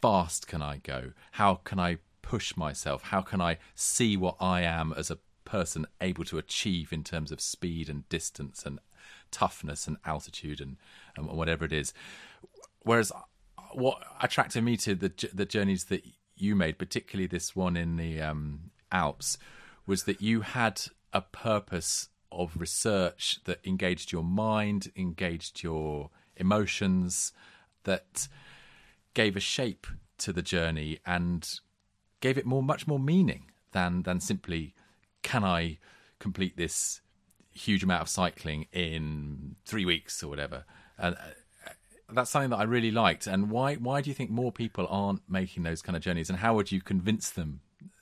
fast can I go? How can I push myself? How can I see what I am as a person able to achieve in terms of speed and distance and toughness and altitude and, and whatever it is? Whereas what attracted me to the the journeys that you made, particularly this one in the um, Alps, was that you had a purpose of research that engaged your mind, engaged your emotions, that gave a shape to the journey and gave it more, much more meaning than than simply can I complete this huge amount of cycling in three weeks or whatever. And that's something that I really liked. And why why do you think more people aren't making those kind of journeys? And how would you convince them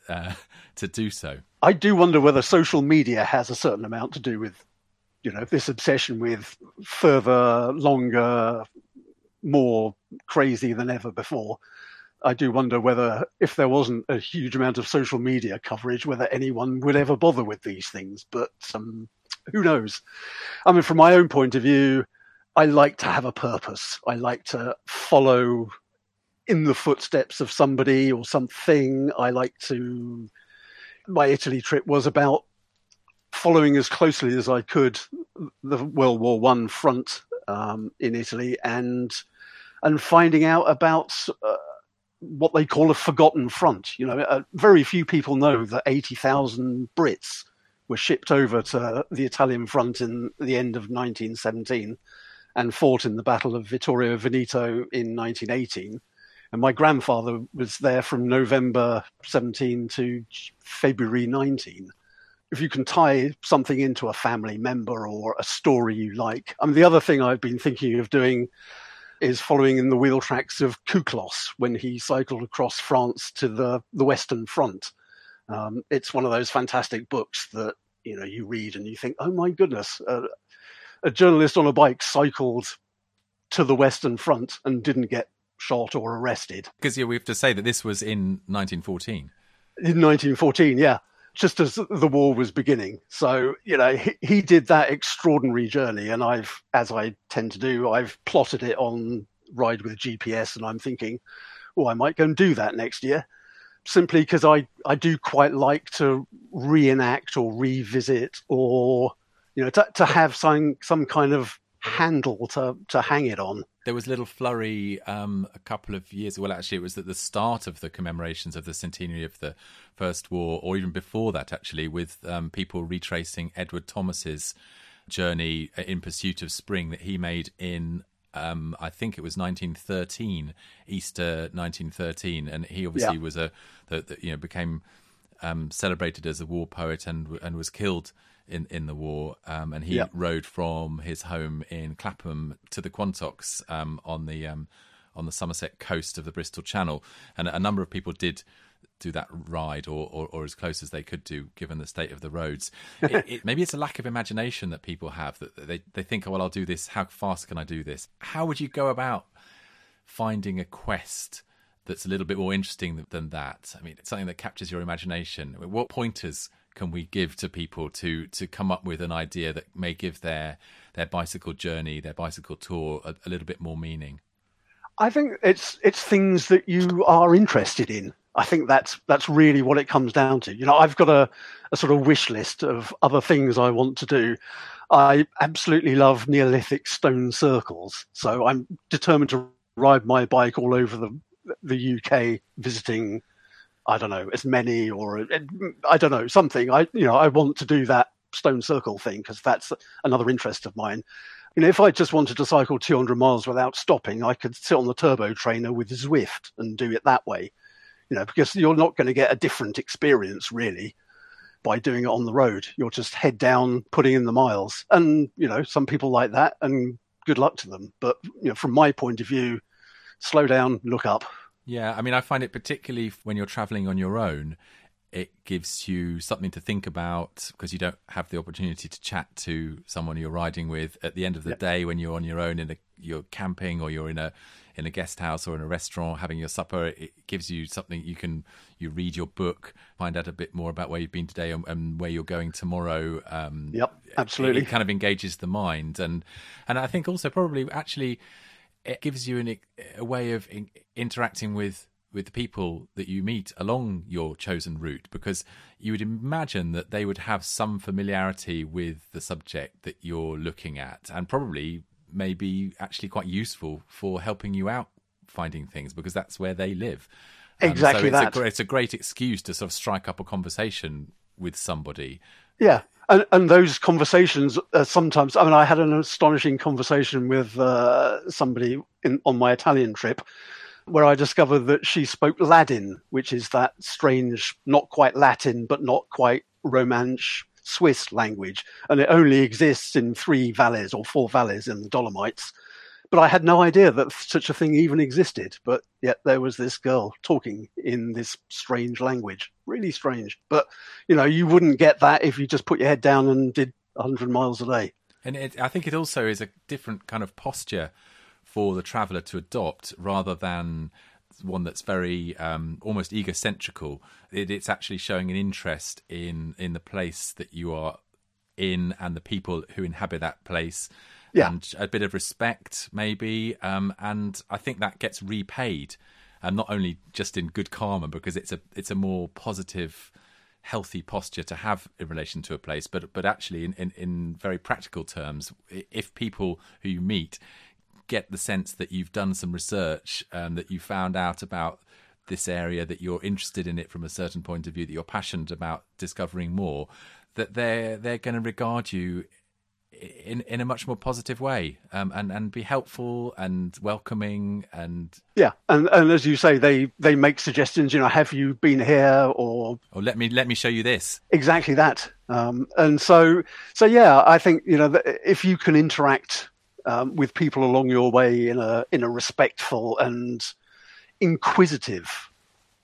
uh, to do so? I do wonder whether social media has a certain amount to do with you know, this obsession with further, longer, more crazy than ever before. I do wonder whether, if there wasn't a huge amount of social media coverage, whether anyone would ever bother with these things. But um, who knows? I mean, from my own point of view, I like to have a purpose. I like to follow in the footsteps of somebody or something. I like to. My Italy trip was about following as closely as I could the World War One front um, in Italy and and finding out about uh, what they call a forgotten front. You know, uh, very few people know that eighty thousand Brits were shipped over to the Italian front in the end of 1917 and fought in the Battle of Vittorio Veneto in 1918. And my grandfather was there from November 17 to February 19 if you can tie something into a family member or a story you like. I mean, the other thing I've been thinking of doing is following in the wheel tracks of Kuklos when he cycled across France to the, the Western Front. Um, it's one of those fantastic books that you know you read and you think, oh my goodness, uh, a journalist on a bike cycled to the Western Front and didn't get shot or arrested. Because yeah, we have to say that this was in 1914. In 1914, yeah just as the war was beginning. So, you know, he, he, did that extraordinary journey. And I've, as I tend to do, I've plotted it on Ride with GPS. And I'm thinking, oh, I might go and do that next year. Simply because I, I do quite like to reenact or revisit or, you know, to, to have some, some kind of handle to, to hang it on there was a little flurry um, a couple of years. Well, actually, it was at the start of the commemorations of the centenary of the First War, or even before that, actually, with um, people retracing Edward Thomas's journey in pursuit of spring that he made in. Um, I think it was 1913, Easter 1913, and he obviously yeah. was a, the, the, you know, became um, celebrated as a war poet and and was killed in in the war, um, and he rode from his home in Clapham to the Quantocks um, on the um, on the Somerset coast of the Bristol Channel, and a number of people did do that ride or, or, or, as close as they could do given the state of the roads. It, it, maybe it's a lack of imagination that people have that they, they think, oh, well, I'll do this. How fast can I do this? How would you go about finding a quest that's a little bit more interesting than that? I mean, it's something that captures your imagination. What pointers can we give to people to to come up with an idea that may give their their bicycle journey, their bicycle tour, a, a little bit more meaning? I think it's it's things that you are interested in. I think that's that's really what it comes down to. You know, I've got a, a sort of wish list of other things I want to do. I absolutely love Neolithic stone circles, so I'm determined to ride my bike all over the the UK visiting I don't know, as many or eh, I don't know something. I you know I want to do that stone circle thing because that's another interest of mine. You know, if I just wanted to cycle 200 miles without stopping, I could sit on the turbo trainer with Zwift and do it that way. You know, because you're not going to get a different experience really by doing it on the road. You're just head down, putting in the miles, and you know, some people like that, and good luck to them. But you know, from my point of view, slow down, look up. Yeah, I mean, I find it particularly when you're traveling on your own, it gives you something to think about because you don't have the opportunity to chat to someone you're riding with at the end of the day when you're on your own in a you're camping or you're in a in a guest house or in a restaurant having your supper. It gives you something you can you read your book find out a bit more about where you've been today and, and where you're going tomorrow um, yep absolutely it, it kind of engages the mind. And and i think also probably actually it gives you an, a way of in, interacting with with the people that you meet along your chosen route because you would imagine that they would have some familiarity with the subject that you're looking at and probably maybe actually quite useful for helping you out finding things because that's where they live. Um, exactly so it's that. A, it's a great excuse to sort of strike up a conversation with somebody. Yeah, and, and those conversations uh, sometimes. I mean, I had an astonishing conversation with uh, somebody in, on my Italian trip, where I discovered that she spoke Ladin, which is that strange, not quite Latin, but not quite Romansh Swiss language, and it only exists in three valleys or four valleys in the Dolomites. But I had no idea that such a thing even existed. But yet there was this girl talking in this strange language, really strange. But you know, you wouldn't get that if you just put your head down and did 100 miles a day. And it, I think it also is a different kind of posture for the traveller to adopt rather than one that's very um, almost egocentrical. It, it's actually showing an interest in in the place that you are in and the people who inhabit that place. Yeah. And a bit of respect, maybe. Um, and I think that gets repaid, and not only just in good karma, because it's a it's a more positive, healthy posture to have in relation to a place, but but actually in, in, in very practical terms, if people who you meet get the sense that you've done some research and that you found out about this area, that you're interested in it from a certain point of view, that you're passionate about discovering more, that they're they're going to regard you in in a much more positive way um, and and be helpful and welcoming and yeah and and as you say they they make suggestions you know have you been here? or or let me let me show you this. Exactly that. Um, and so so yeah i think you know if you can interact um, with people along your way in a in a respectful and inquisitive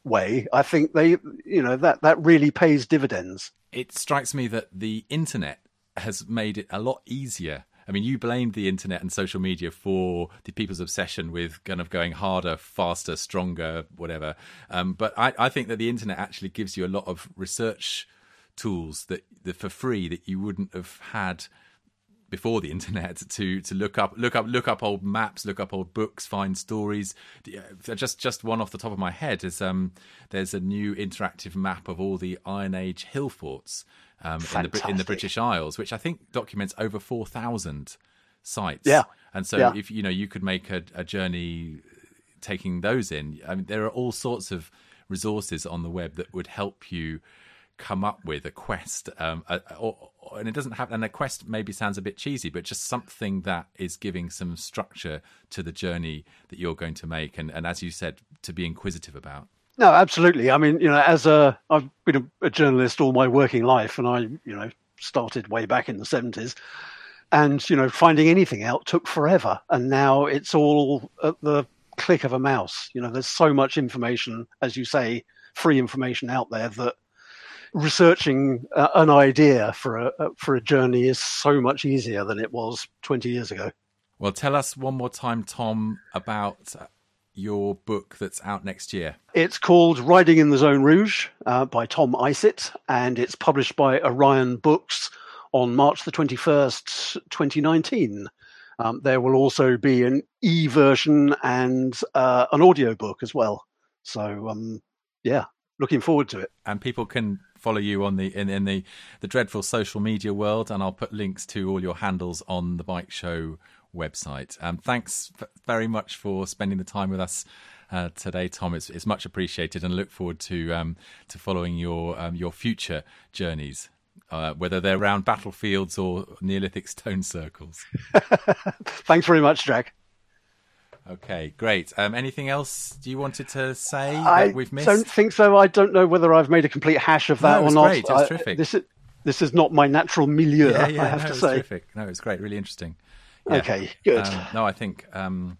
way i think they you know that that really pays dividends. It strikes me that the internet has made it a lot easier. I mean, you blamed the internet and social media for the people's obsession with kind of going harder, faster, stronger, whatever. Um, but I, I, think that the internet actually gives you a lot of research tools that, that for free that you wouldn't have had before the internet to to look up look up look up old maps look up old books find stories just just one off the top of my head is um there's a new interactive map of all the iron age hill forts um, in the in the British Isles, which I think documents over four thousand sites. Yeah, and so yeah. if you know you could make a, a journey taking those in. I mean, there are all sorts of resources on the web that would help you come up with a quest um, a, or, and it doesn't have and a quest maybe sounds a bit cheesy but just something that is giving some structure to the journey that you're going to make and, and as you said to be inquisitive about no, absolutely. I mean, you know, as a I've been a, a, journalist all my working life, and I, you know, started way back in the seventies, and you know, finding anything out took forever, and now it's all at the click of a mouse. You know, there's so much information, as you say, free information out there that researching uh, an idea for a for a journey is so much easier than it was 20 years ago. Well, tell us one more time, Tom, about your book that's out next year? It's called Riding in the Zone Rouge uh, by Tom Isitt, and it's published by Orion Books on March the 21st, 2019. Um, there will also be an e version and uh, an audio book as well. So, um, yeah, looking forward to it. And people can follow you on the in, in the the dreadful social media world, and I'll put links to all your handles on the Bike Show website. Um, thanks very much for spending the time with us. Uh, today, Tom, it's, it's much appreciated, and look forward to um, to following your um, your future journeys, uh, whether they're around battlefields or Neolithic stone circles. Thanks very much, Jack. Okay, great. Um, anything else do you wanted to say I we've missed? I don't think so. I don't know whether I've made a complete hash of that no, or not. Great. It was terrific. this is this is not my natural milieu. Yeah, yeah, I have no, to say. Terrific. No, it's great. Really interesting. Yeah. Okay, good. Um, no, I think um,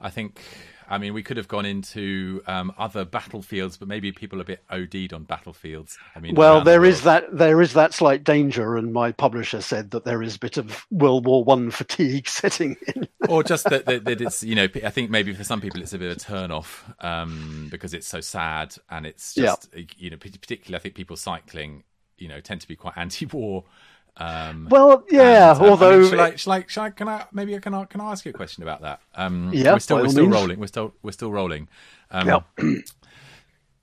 I think I mean we could have gone into um, other battlefields, but maybe people a bit OD'd on battlefields. I mean, well, there the is that there is that slight danger, and my publisher said that there is a bit of World War One fatigue setting in. or just that, that, that, it's you know I think maybe for some people it's a bit of a turn off um, because it's so sad and it's just yeah. you know particularly I think people cycling you know tend to be quite anti-war um, well, yeah. And, uh, although, I mean, shall I, shall I, shall I, can I, maybe can, I, can I ask you a question about that? Um, yeah, we're still, we're still means. rolling. We're still, we're still rolling. Um, yeah.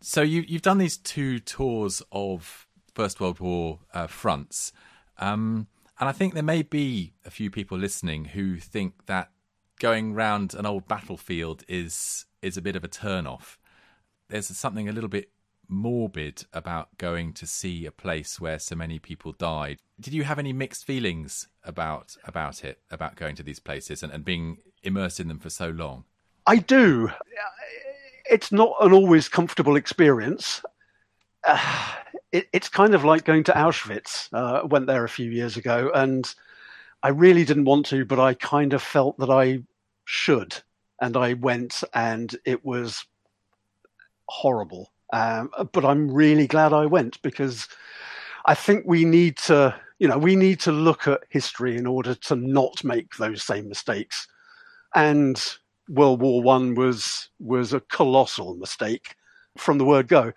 so you, you've done these two tours of First World War uh, fronts, um, and I think there may be a few people listening who think that going round an old battlefield is is a bit of a turn off. There's something a little bit morbid about going to see a place where so many people died. Did you have any mixed feelings about about it, about going to these places and, and being immersed in them for so long? I do. It's not an always comfortable experience. Uh, it, it's kind of like going to Auschwitz. Uh, went there a few years ago, and I really didn't want to, but I kind of felt that I should, and I went, and it was horrible um, but I'm really glad I went because I think we need to You know, we need to look at history in order to not make those same mistakes. And World War One was was a colossal mistake from the word go.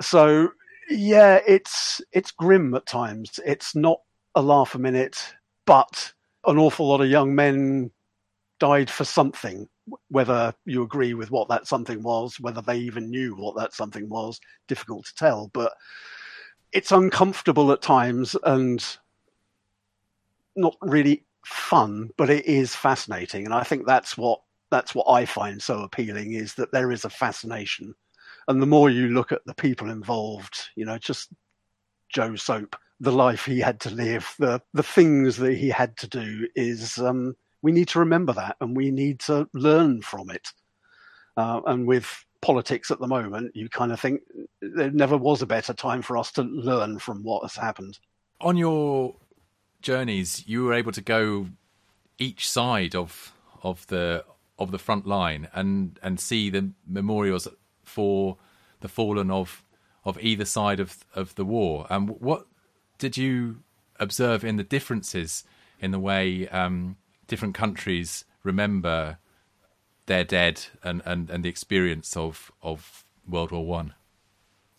So yeah, it's it's grim at times. It's not a laugh a minute, but an awful lot of young men died for something. Whether you agree with what that something was, whether they even knew what that something was, difficult to tell. But it's uncomfortable at times and not really fun, but it is fascinating. And I think that's what that's what I find so appealing is that there is a fascination. And the more you look at the people involved, you know, just Joe Soap, the life he had to live, the the things that he had to do is um, we need to remember that and we need to learn from it. Uh, and with politics at the moment, you kind of think there never was a better time for us to learn from what has happened. On your journeys, you were able to go each side of of the of the front line and and see the memorials for the fallen of of either side of of the war. And what did you observe in the differences in the way um, different countries remember their dead and, and, and the experience of, of World War One.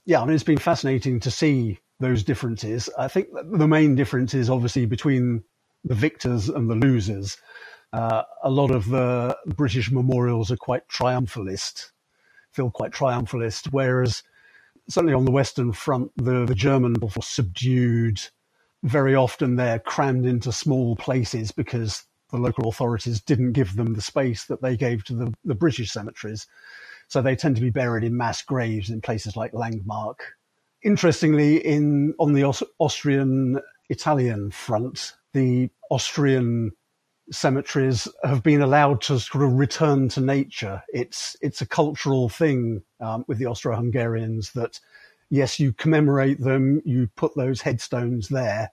Yeah, I mean, it's been fascinating to see those differences. I think the main difference is obviously between the victors and the losers. Uh, a lot of the British memorials are quite triumphalist, feel quite triumphalist, whereas certainly on the Western Front, the, the German were subdued. Very often they're crammed into small places because the local authorities didn't give them the space that they gave to the, the British cemeteries. So they tend to be buried in mass graves in places like Langemarck. Interestingly, in on the Aus- Austrian Italian front, the Austrian cemeteries have been allowed to sort of return to nature. It's it's a cultural thing um, with the Austro-Hungarians that yes, you commemorate them, you put those headstones there,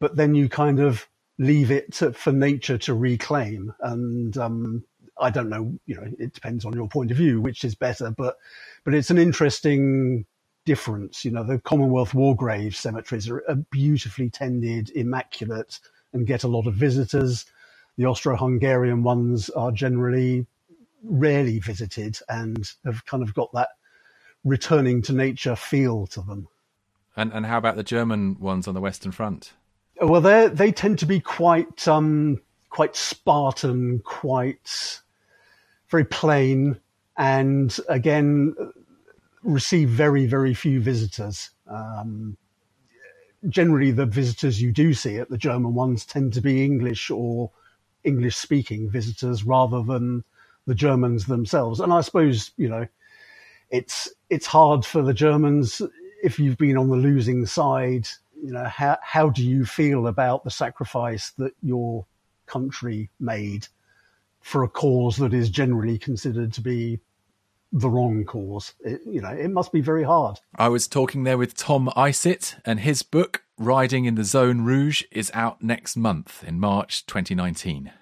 but then you kind of leave it to, for nature to reclaim. And um, I don't know, you know, it depends on your point of view, which is better, but but it's an interesting difference. You know, the Commonwealth War Grave cemeteries are, are beautifully tended, immaculate, and get a lot of visitors. The Austro-Hungarian ones are generally rarely visited and have kind of got that returning to nature feel to them. And and how about the German ones on the Western Front? Well, they they tend to be quite um, quite Spartan, quite very plain, and again receive very very few visitors. Um, generally, the visitors you do see at the German ones tend to be English or English speaking visitors rather than the Germans themselves. And I suppose you know it's it's hard for the Germans if you've been on the losing side you know, how, how do you feel about the sacrifice that your country made for a cause that is generally considered to be the wrong cause? It, you know, it must be very hard. I was talking there with Tom Isitt, and his book, Riding in the Zone Rouge, is out next month in March 2019.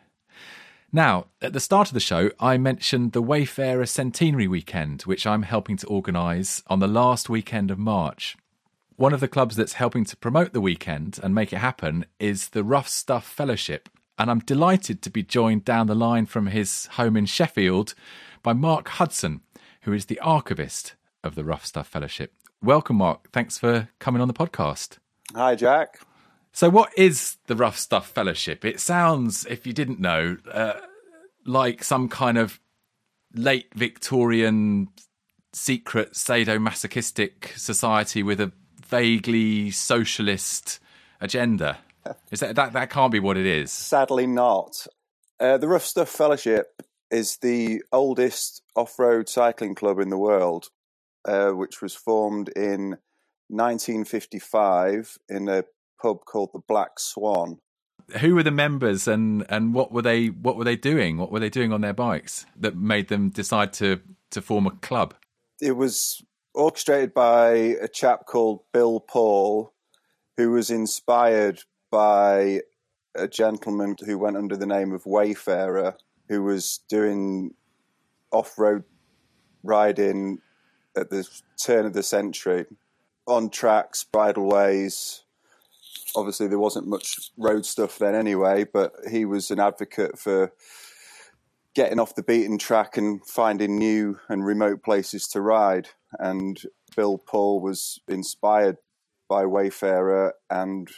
Now, at the start of the show, I mentioned the Wayfarer Centenary Weekend, which I'm helping to organise on the last weekend of March. One of the clubs that's helping to promote the weekend and make it happen is the Rough Stuff Fellowship. And I'm delighted to be joined down the line from his home in Sheffield by Mark Hudson, who is the archivist of the Rough Stuff Fellowship. Welcome, Mark. Thanks for coming on the podcast. Hi, Jack. So, what is the Rough Stuff Fellowship? It sounds, if you didn't know, uh, like some kind of late Victorian secret sadomasochistic society with a vaguely socialist agenda? Is that that that can't be what it is? Sadly, not. Uh, the Rough Stuff Fellowship is the oldest off-road cycling club in the world, uh, which was formed in 1955 in a pub called the Black Swan. Who were the members, and and what were they what were they doing? What were they doing on their bikes that made them decide to to form a club? It was orchestrated by a chap called Bill Paul, who was inspired by a gentleman who went under the name of Wayfarer, who was doing off road riding at the turn of the century on tracks, bridleways, obviously there wasn't much road stuff then anyway, but he was an advocate for getting off the beaten track and finding new and remote places to ride. And Bill Paul was inspired by Wayfarer and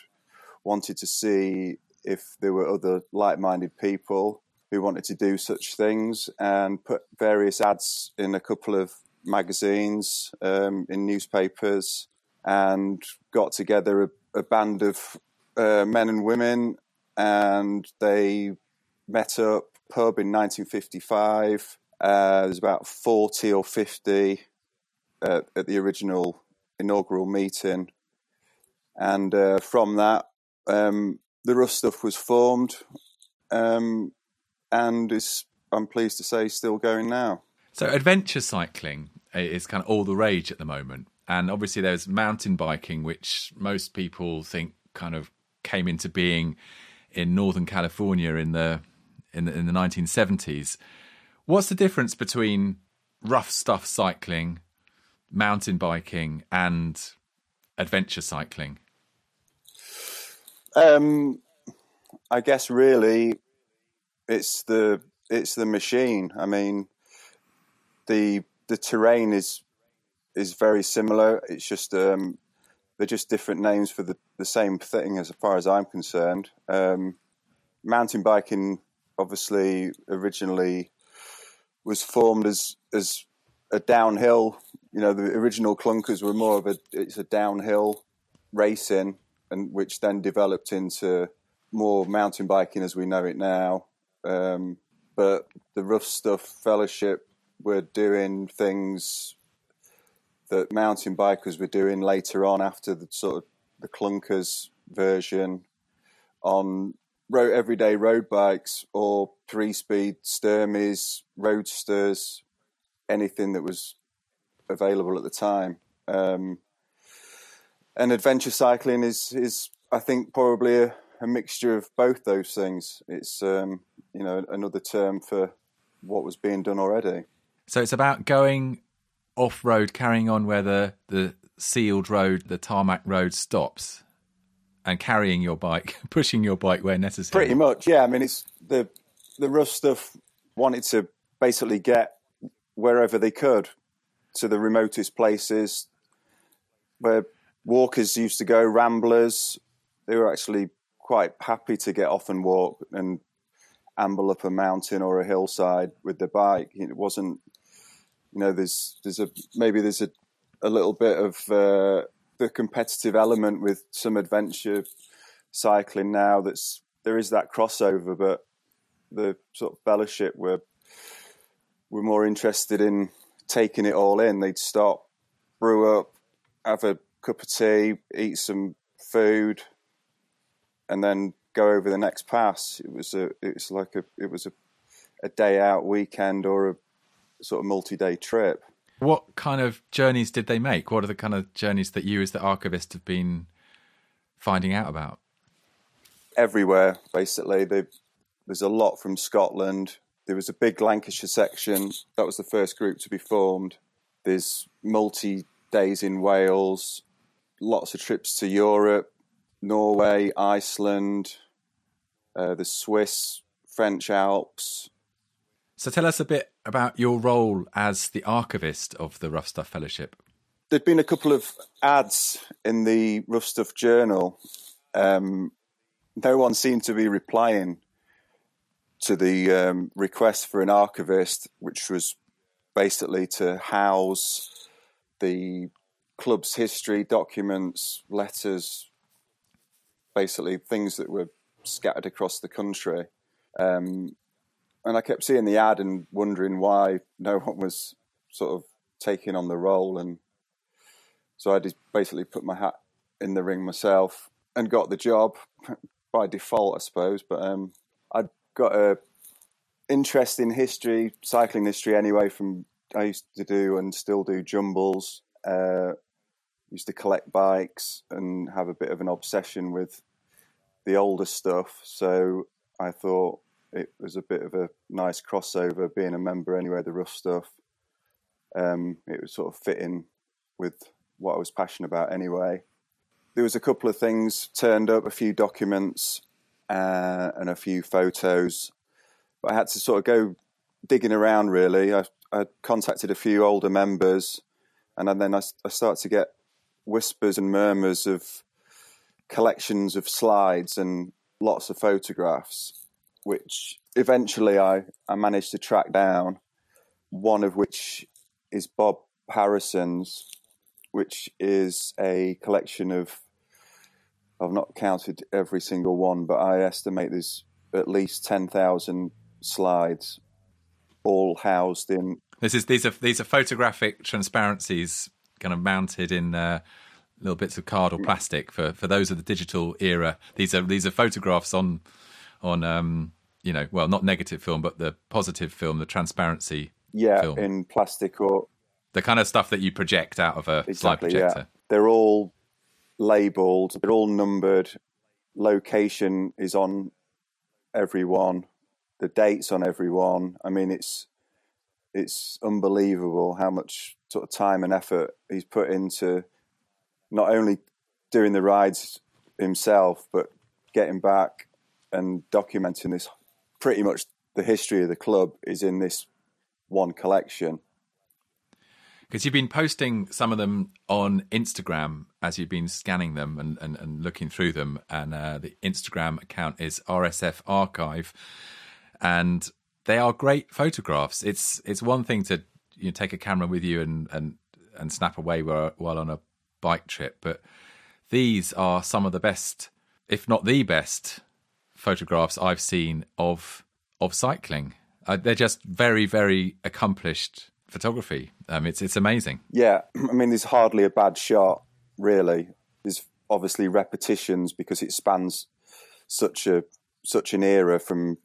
wanted to see if there were other like minded people who wanted to do such things and put various ads in a couple of magazines, um, in newspapers, and got together a, a band of uh, men and women and they met up pub in 1955. Uh, there's about 40 or 50 at the original inaugural meeting. And uh, from that, um, the Rough Stuff was formed um, and is, I'm pleased to say, still going now. So, adventure cycling is kind of all the rage at the moment. And obviously, there's mountain biking, which most people think kind of came into being in Northern California in the in the, in the 1970s. What's the difference between rough stuff cycling, mountain biking, and adventure cycling? Um, I guess really, it's the it's the machine. I mean, the the terrain is is very similar. It's just um, they're just different names for the, the same thing as far as I'm concerned. Um, mountain biking obviously originally was formed as as a downhill. You know, the original clunkers were more of a it's a downhill racing, and which then developed into more mountain biking as we know it now. Um, but the rough stuff fellowship were doing things that mountain bikers were doing later on after the sort of the clunkers version on road, everyday road bikes or three speed Sturmeys, roadsters, anything that was available at the time. Um, and adventure cycling is, is I think, probably a, a mixture of both those things. It's, um, you know, another term for what was being done already. So it's about going off road, carrying on where the, the sealed road, the tarmac road stops and carrying your bike, pushing your bike where necessary. Pretty much, yeah. I mean, it's the the rough stuff wanted to basically get wherever they could to the remotest places where walkers used to go, ramblers. They were actually quite happy to get off and walk and amble up a mountain or a hillside with their bike. It wasn't, you know, there's there's a maybe there's a a little bit of uh, the competitive element with some adventure cycling now. That's there is that crossover, but the sort of fellowship were were more interested in taking it all in. They'd stop, brew up, have a cup of tea, eat some food, and then go over the next pass. It was a it was like a it was a a day out weekend or a sort of multi day trip. What kind of journeys did they make? What are the kind of journeys that you, as the archivist, have been finding out about? Everywhere, basically. They, there's a lot from Scotland. There was a big Lancashire section. That was the first group to be formed. There's multi days in Wales, lots of trips to Europe, Norway, Iceland, uh, the Swiss, French Alps, so tell us a bit about your role as the archivist of the Rough Stuff Fellowship. There'd been a couple of ads in the Rough Stuff Journal. Um, no one seemed to be replying to the um, request for an archivist, which was basically to house the club's history, documents, letters, basically things that were scattered across the country. Um, and I kept seeing the ad and wondering why no one was sort of taking on the role, and so I just basically put my hat in the ring myself and got the job by default, I suppose. But um, got a interest in history, cycling history anyway. From I used to do and still do jumbles. Uh, used to collect bikes and have a bit of an obsession with the older stuff. So I thought it was a bit of a nice crossover being a member anyway, the rough stuff. Um, it was sort of fitting with what I was passionate about anyway. there was a couple of things turned up, a few documents uh, and a few photos. But I had to sort of go digging around. Really, I, I contacted a few older members, and then I, I started to get whispers and murmurs of collections of slides and lots of photographs, which eventually I, I managed to track down. One of which is Bob Harrison's, which is a collection of I've not counted every single one, but I estimate there's at least ten thousand slides, all housed in. This is these are these are photographic transparencies, kind of mounted in uh, little bits of card or plastic for for those of the digital era. These are these are photographs on on um, you know well not negative film but the positive film, the transparency. Yeah, film. in plastic or the kind of stuff that you project out of a exactly, slide projector. Yeah. They're all labeled, they're all numbered. Location is on everyone. The dates on everyone. I mean, it's it's unbelievable how much sort of time and effort he's put into not only doing the rides himself, but getting back and documenting this. Pretty much the history of the club is in this one collection because you've been posting some of them on Instagram as you've been scanning them and, and, and looking through them. And uh, the Instagram account is RSF Archive, and they are great photographs. It's it's one thing to you know, take a camera with you and and and snap away while, while on a bike trip, but these are some of the best, if not the best, photographs I've seen of of cycling. Uh, they're just very very accomplished photography. Um, it's it's amazing. Yeah, I mean, there's hardly a bad shot, really. There's obviously repetitions because it spans such a such an era from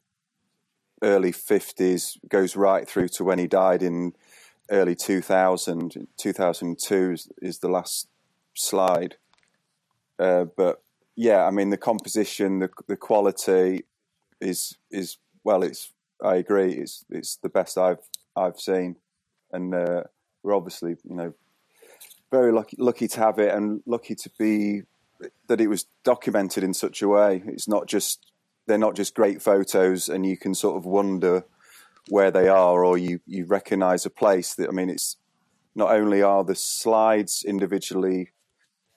early 50s goes right through to when he died in early 2000 2002 is the last slide uh, but yeah i mean the composition the the quality is is well it's i agree it's it's the best i've i've seen and uh, we're obviously you know very lucky lucky to have it and lucky to be that it was documented in such a way. It's not just they're not just great photos, and you can sort of wonder where they are, or you you recognise a place. That I mean, it's not only are the slides individually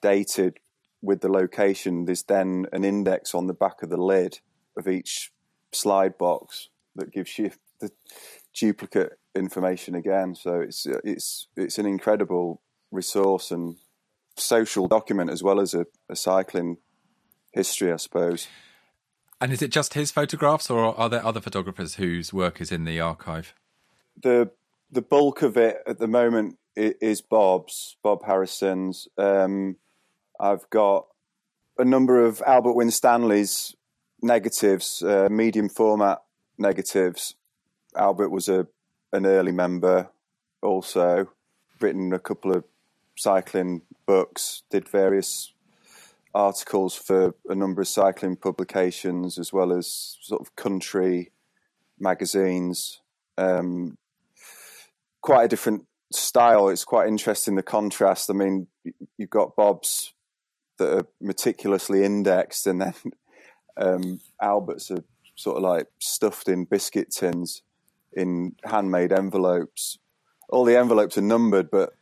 dated with the location. There's then an index on the back of the lid of each slide box that gives you the duplicate information again. So it's it's it's an incredible resource and social document as well as a, a cycling history, I suppose. And is it just his photographs, or are there other photographers whose work is in the archive? The the bulk of it at the moment is Bob's, Bob Harrison's. Um, I've got a number of Albert Winstanley's negatives, uh, medium format negatives. Albert was a an early member, also written a couple of cycling books, did various articles for a number of cycling publications, as well as sort of country magazines. Um, quite a different style. It's quite interesting the contrast. I mean, you've got Bob's that are meticulously indexed, and then um, Albert's are sort of like stuffed in biscuit tins in handmade envelopes. All the envelopes are numbered, but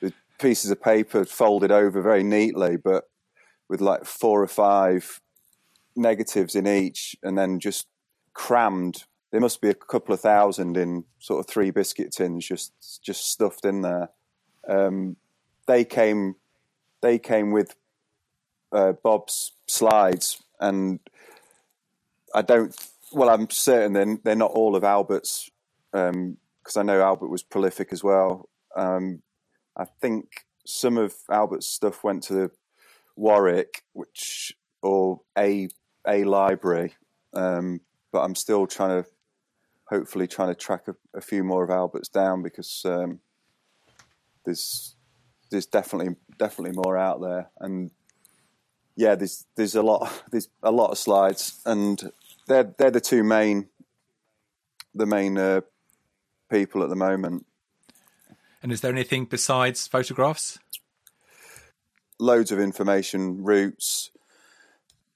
the pieces of paper folded over very neatly, but with like four or five negatives in each, and then just crammed. There must be a couple of thousand in sort of three biscuit tins, just just stuffed in there. Um, they came, they came with uh, Bob's slides, and I don't well, I'm certain they're, they're not all of Albert's, because um, I know Albert was prolific as well. Um, I think some of Albert's stuff went to Warwick, which or a a library, um, but I'm still trying to, hopefully, trying to track a, a few more of Albert's down because um, there's there's definitely definitely more out there, and yeah, there's there's a lot there's a lot of slides, and they're they're the two main the main uh, people at the moment. And is there anything besides photographs? loads of information, routes,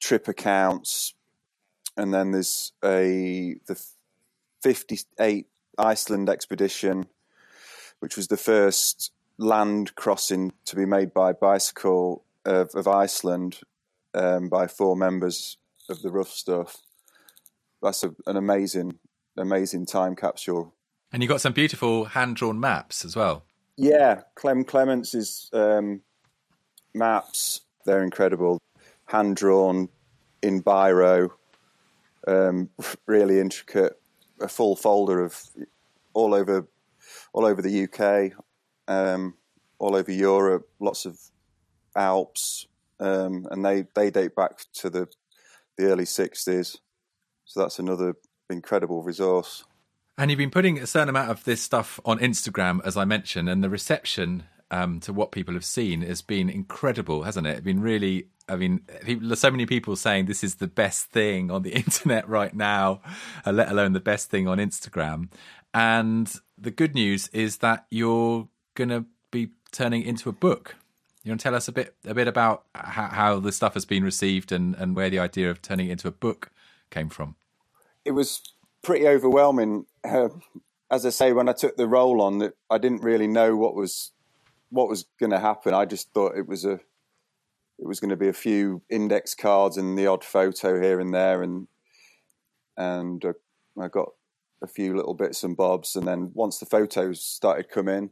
trip accounts, and then there's a the 58 Iceland expedition, which was the first land crossing to be made by bicycle of, of Iceland um, by four members of the Rough Stuff. That's a, an amazing, amazing time capsule. And you got some beautiful hand drawn maps as well. Yeah, Clem Clements' um, maps, they're incredible. Hand drawn in biro, um, really intricate. A full folder of all over, all over the UK, um, all over Europe. Lots of Alps, um, and they they date back to the the early '60s. So that's another incredible resource. And you've been putting a certain amount of this stuff on Instagram, as I mentioned, and the reception um, to what people have seen has been incredible, hasn't it? It's been really. I mean, people, so many people saying this is the best thing on the internet right now, uh, let alone the best thing on Instagram. And the good news is that you're going to be turning into a book. You want to tell us a bit a bit about how, how the stuff has been received and, and where the idea of turning it into a book came from? It was pretty overwhelming. Uh, as I say, when I took the role on, I didn't really know what was what was going to happen. I just thought it was a it was going to be a few index cards and the odd photo here and there, and and uh, I got a few little bits and bobs. And then once the photos started coming,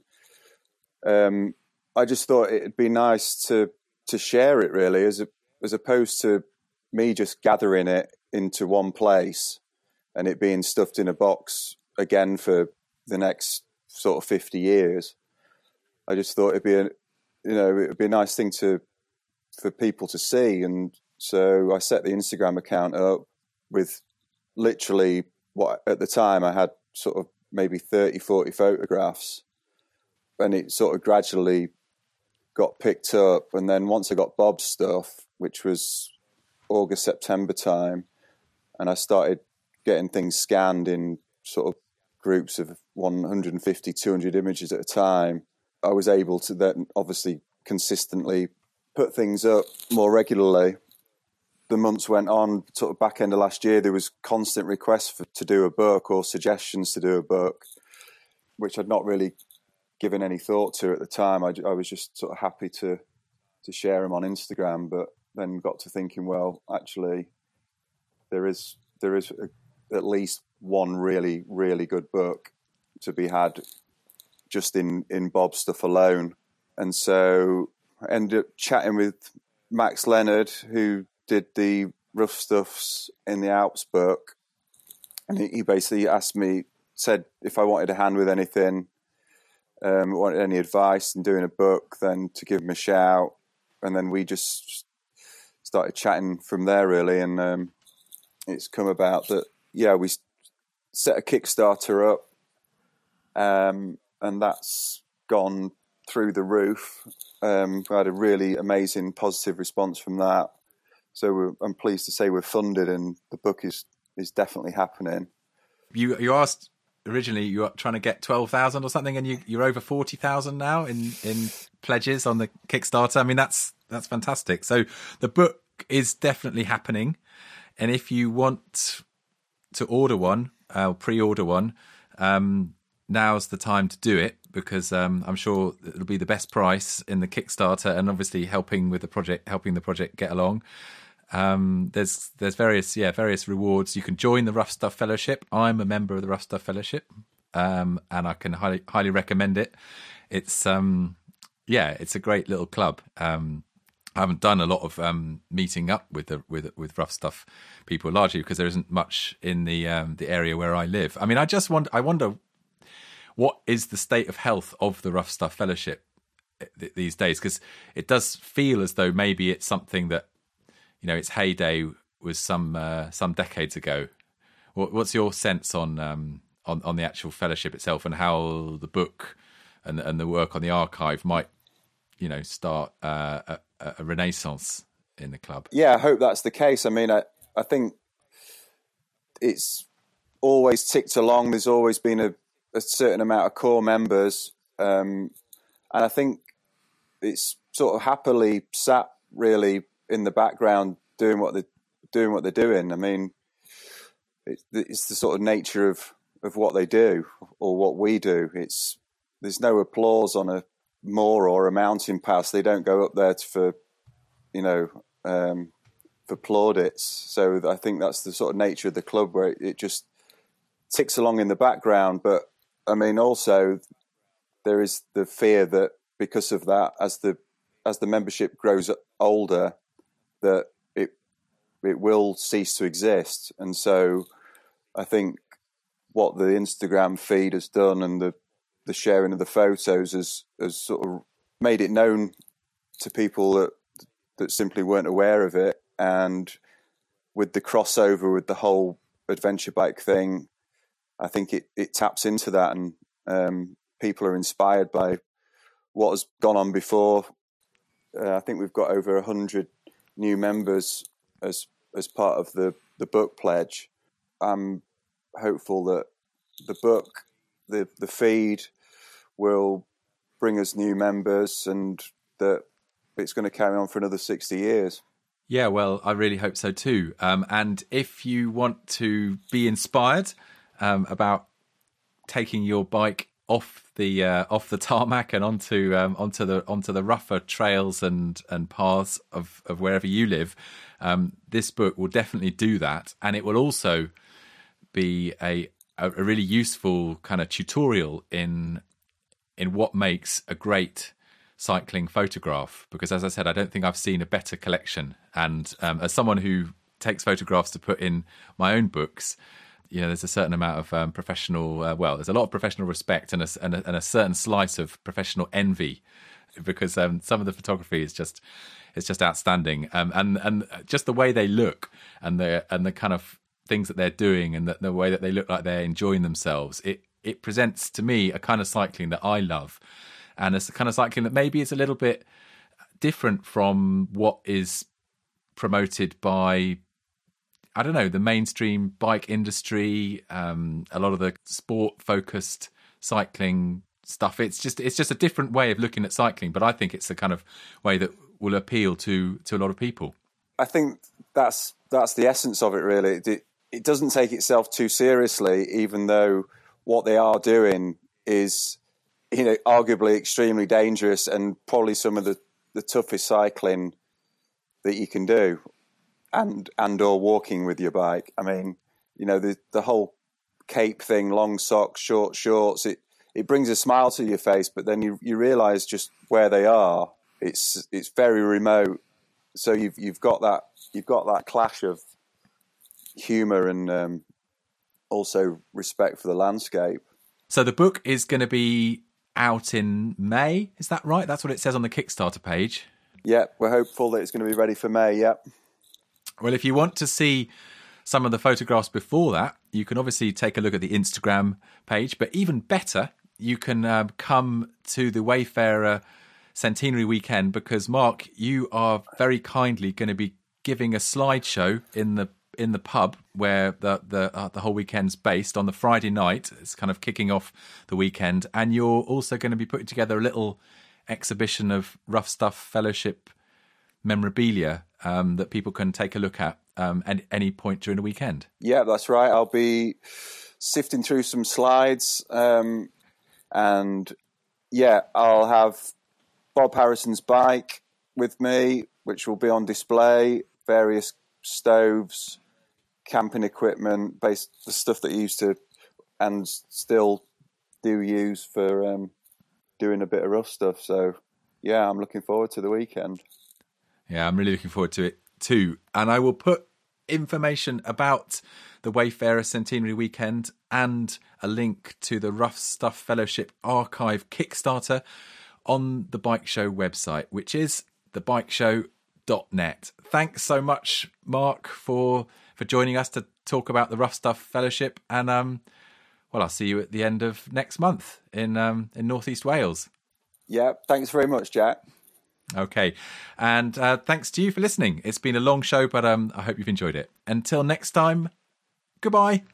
um, I just thought it'd be nice to to share it really, as a, as opposed to me just gathering it into one place and it being stuffed in a box again for the next sort of 50 years. I just thought it'd be a, you know, it'd be a nice thing to, for people to see. And so I set the Instagram account up with literally what at the time I had sort of maybe 30, 40 photographs. And it sort of gradually got picked up. And then once I got Bob's stuff, which was August, September time, and I started getting things scanned in sort of groups of 150, 200 images at a time. I was able to then obviously consistently put things up more regularly. The months went on, sort of back end of last year, there was constant requests for, to do a book or suggestions to do a book, which I'd not really given any thought to at the time. I, I was just sort of happy to to share them on Instagram, but then got to thinking, well, actually, there is there is a, at least one really really good book to be had just in in Bob stuff alone, and so I ended up chatting with Max Leonard, who did the rough stuffs in the Alps book, and he, basically asked me, said if I wanted a hand with anything, um, wanted any advice in doing a book, then to give him a shout, and then we just started chatting from there really, and um, it's come about that yeah we set a Kickstarter up, um, and that's gone through the roof. Um, we had a really amazing positive response from that. So I'm pleased to say we're funded, and the book is is definitely happening. You you asked originally you were trying to get twelve thousand or something, and you you're over forty thousand now in in pledges on the Kickstarter. I mean that's that's fantastic. So the book is definitely happening. And if you want to order one, uh, pre-order one, um, now's the time to do it because um, I'm sure it'll be the best price in the Kickstarter, and obviously helping with the project, helping the project get along. Um, there's there's various yeah various rewards. You can join the Rough Stuff Fellowship. I'm a member of the Rough Stuff Fellowship, um, and I can highly highly recommend it. It's um yeah, it's a great little club. Um, I haven't done a lot of um, meeting up with the with with rough stuff people, largely because there isn't much in the um, the area where I live. I mean, I just wonder, I wonder what is the state of health of the rough stuff fellowship th- these days because it does feel as though maybe it's something that you know its heyday was some uh, some decades ago. What, what's your sense on um, on on the actual fellowship itself and how the book and and the work on the archive might you know start uh, a, a, renaissance in the club. Yeah, I hope that's the case. I mean, I I think it's always ticked along. There's always been a, a certain amount of core members, um, and I think it's sort of happily sat really in the background doing what they doing what they're doing. I mean, it's, it's the sort of nature of of what they do or what we do. It's there's no applause on a moor or a mountain pass. They don't go up there for you know um, for plaudits. So I think that's the sort of nature of the club where it just ticks along in the background. But I mean, also there is the fear that because of that, as the as the membership grows older, that it it will cease to exist. And so I think what the Instagram feed has done and the the sharing of the photos has has sort of made it known to people that that simply weren't aware of it. And with the crossover with the whole adventure bike thing, I think it, it taps into that, and um, people are inspired by what has gone on before. Uh, I think we've got over hundred new members as as part of the the book pledge. I'm hopeful that the book, the the feed, will bring us new members, and that it's going to carry on for another sixty years. Yeah, well, I really hope so too. Um, and if you want to be inspired um, about taking your bike off the uh, off the tarmac and onto um, onto the onto the rougher trails and and paths of of wherever you live, um, this book will definitely do that, and it will also be a a really useful kind of tutorial in in what makes a great cycling photograph because as i said i don't think i've seen a better collection. And um, as someone who takes photographs to put in my own books you know there's a certain amount of um, professional uh, well there's a lot of professional respect and a, and a, and a certain slice of professional envy because um, some of the photography is just it's just outstanding. Um, and and just the way they look and the and the kind of things that they're doing and the, the way that they look like they're enjoying themselves it it presents to me a kind of cycling that I love and it's the kind of cycling that maybe is a little bit different from what is promoted by I don't know the mainstream bike industry, um, a lot of the sport focused cycling stuff. It's just it's just a different way of looking at cycling, but I think it's the kind of way that will appeal to to a lot of people. I think that's that's the essence of it. Really, it, it doesn't take itself too seriously, even though what they are doing is you know, arguably extremely dangerous and probably some of the, the toughest cycling that you can do, and and or walking with your bike. I mean, you know, the the whole cape thing, long socks, short shorts. It it brings a smile to your face, but then you you realise just where they are. It's it's very remote, so you've you've got that you've got that clash of humour and um, also respect for the landscape. So the book is going to be out in May. Is that right? That's what it says on the Kickstarter page. Yep, we're hopeful that it's going to be ready for May. Yep. Well, if you want to see some of the photographs before that, you can obviously take a look at the Instagram page. But even better, you can um, come to the Wayfarer Centenary Weekend because, Mark, you are very kindly going to be giving a slideshow in the in the pub where the the uh, the whole weekend's based on the Friday night. It's kind of kicking off the weekend, and you're also going to be putting together a little exhibition of rough stuff fellowship memorabilia um, that people can take a look at um, at any point during the weekend. Yeah, that's right. I'll be sifting through some slides, um, and yeah, I'll have Bob Harrison's bike with me, which will be on display. Various stoves, camping equipment, based the stuff that you used to and still do use for um, doing a bit of rough stuff. So yeah, I'm looking forward to the weekend. Yeah, I'm really looking forward to it too. And I will put information about the Wayfarer Centenary Weekend and a link to the Rough Stuff Fellowship Archive Kickstarter on the Bike Show website, which is thebikeshow.net. Thanks so much, Mark, for for joining us to talk about the Rough Stuff Fellowship. And um, well, I'll see you at the end of next month in um, in Northeast Wales. Yeah, thanks very much, Jack. Okay, and uh, thanks to you for listening. It's been a long show, but um, I hope you've enjoyed it. Until next time, goodbye.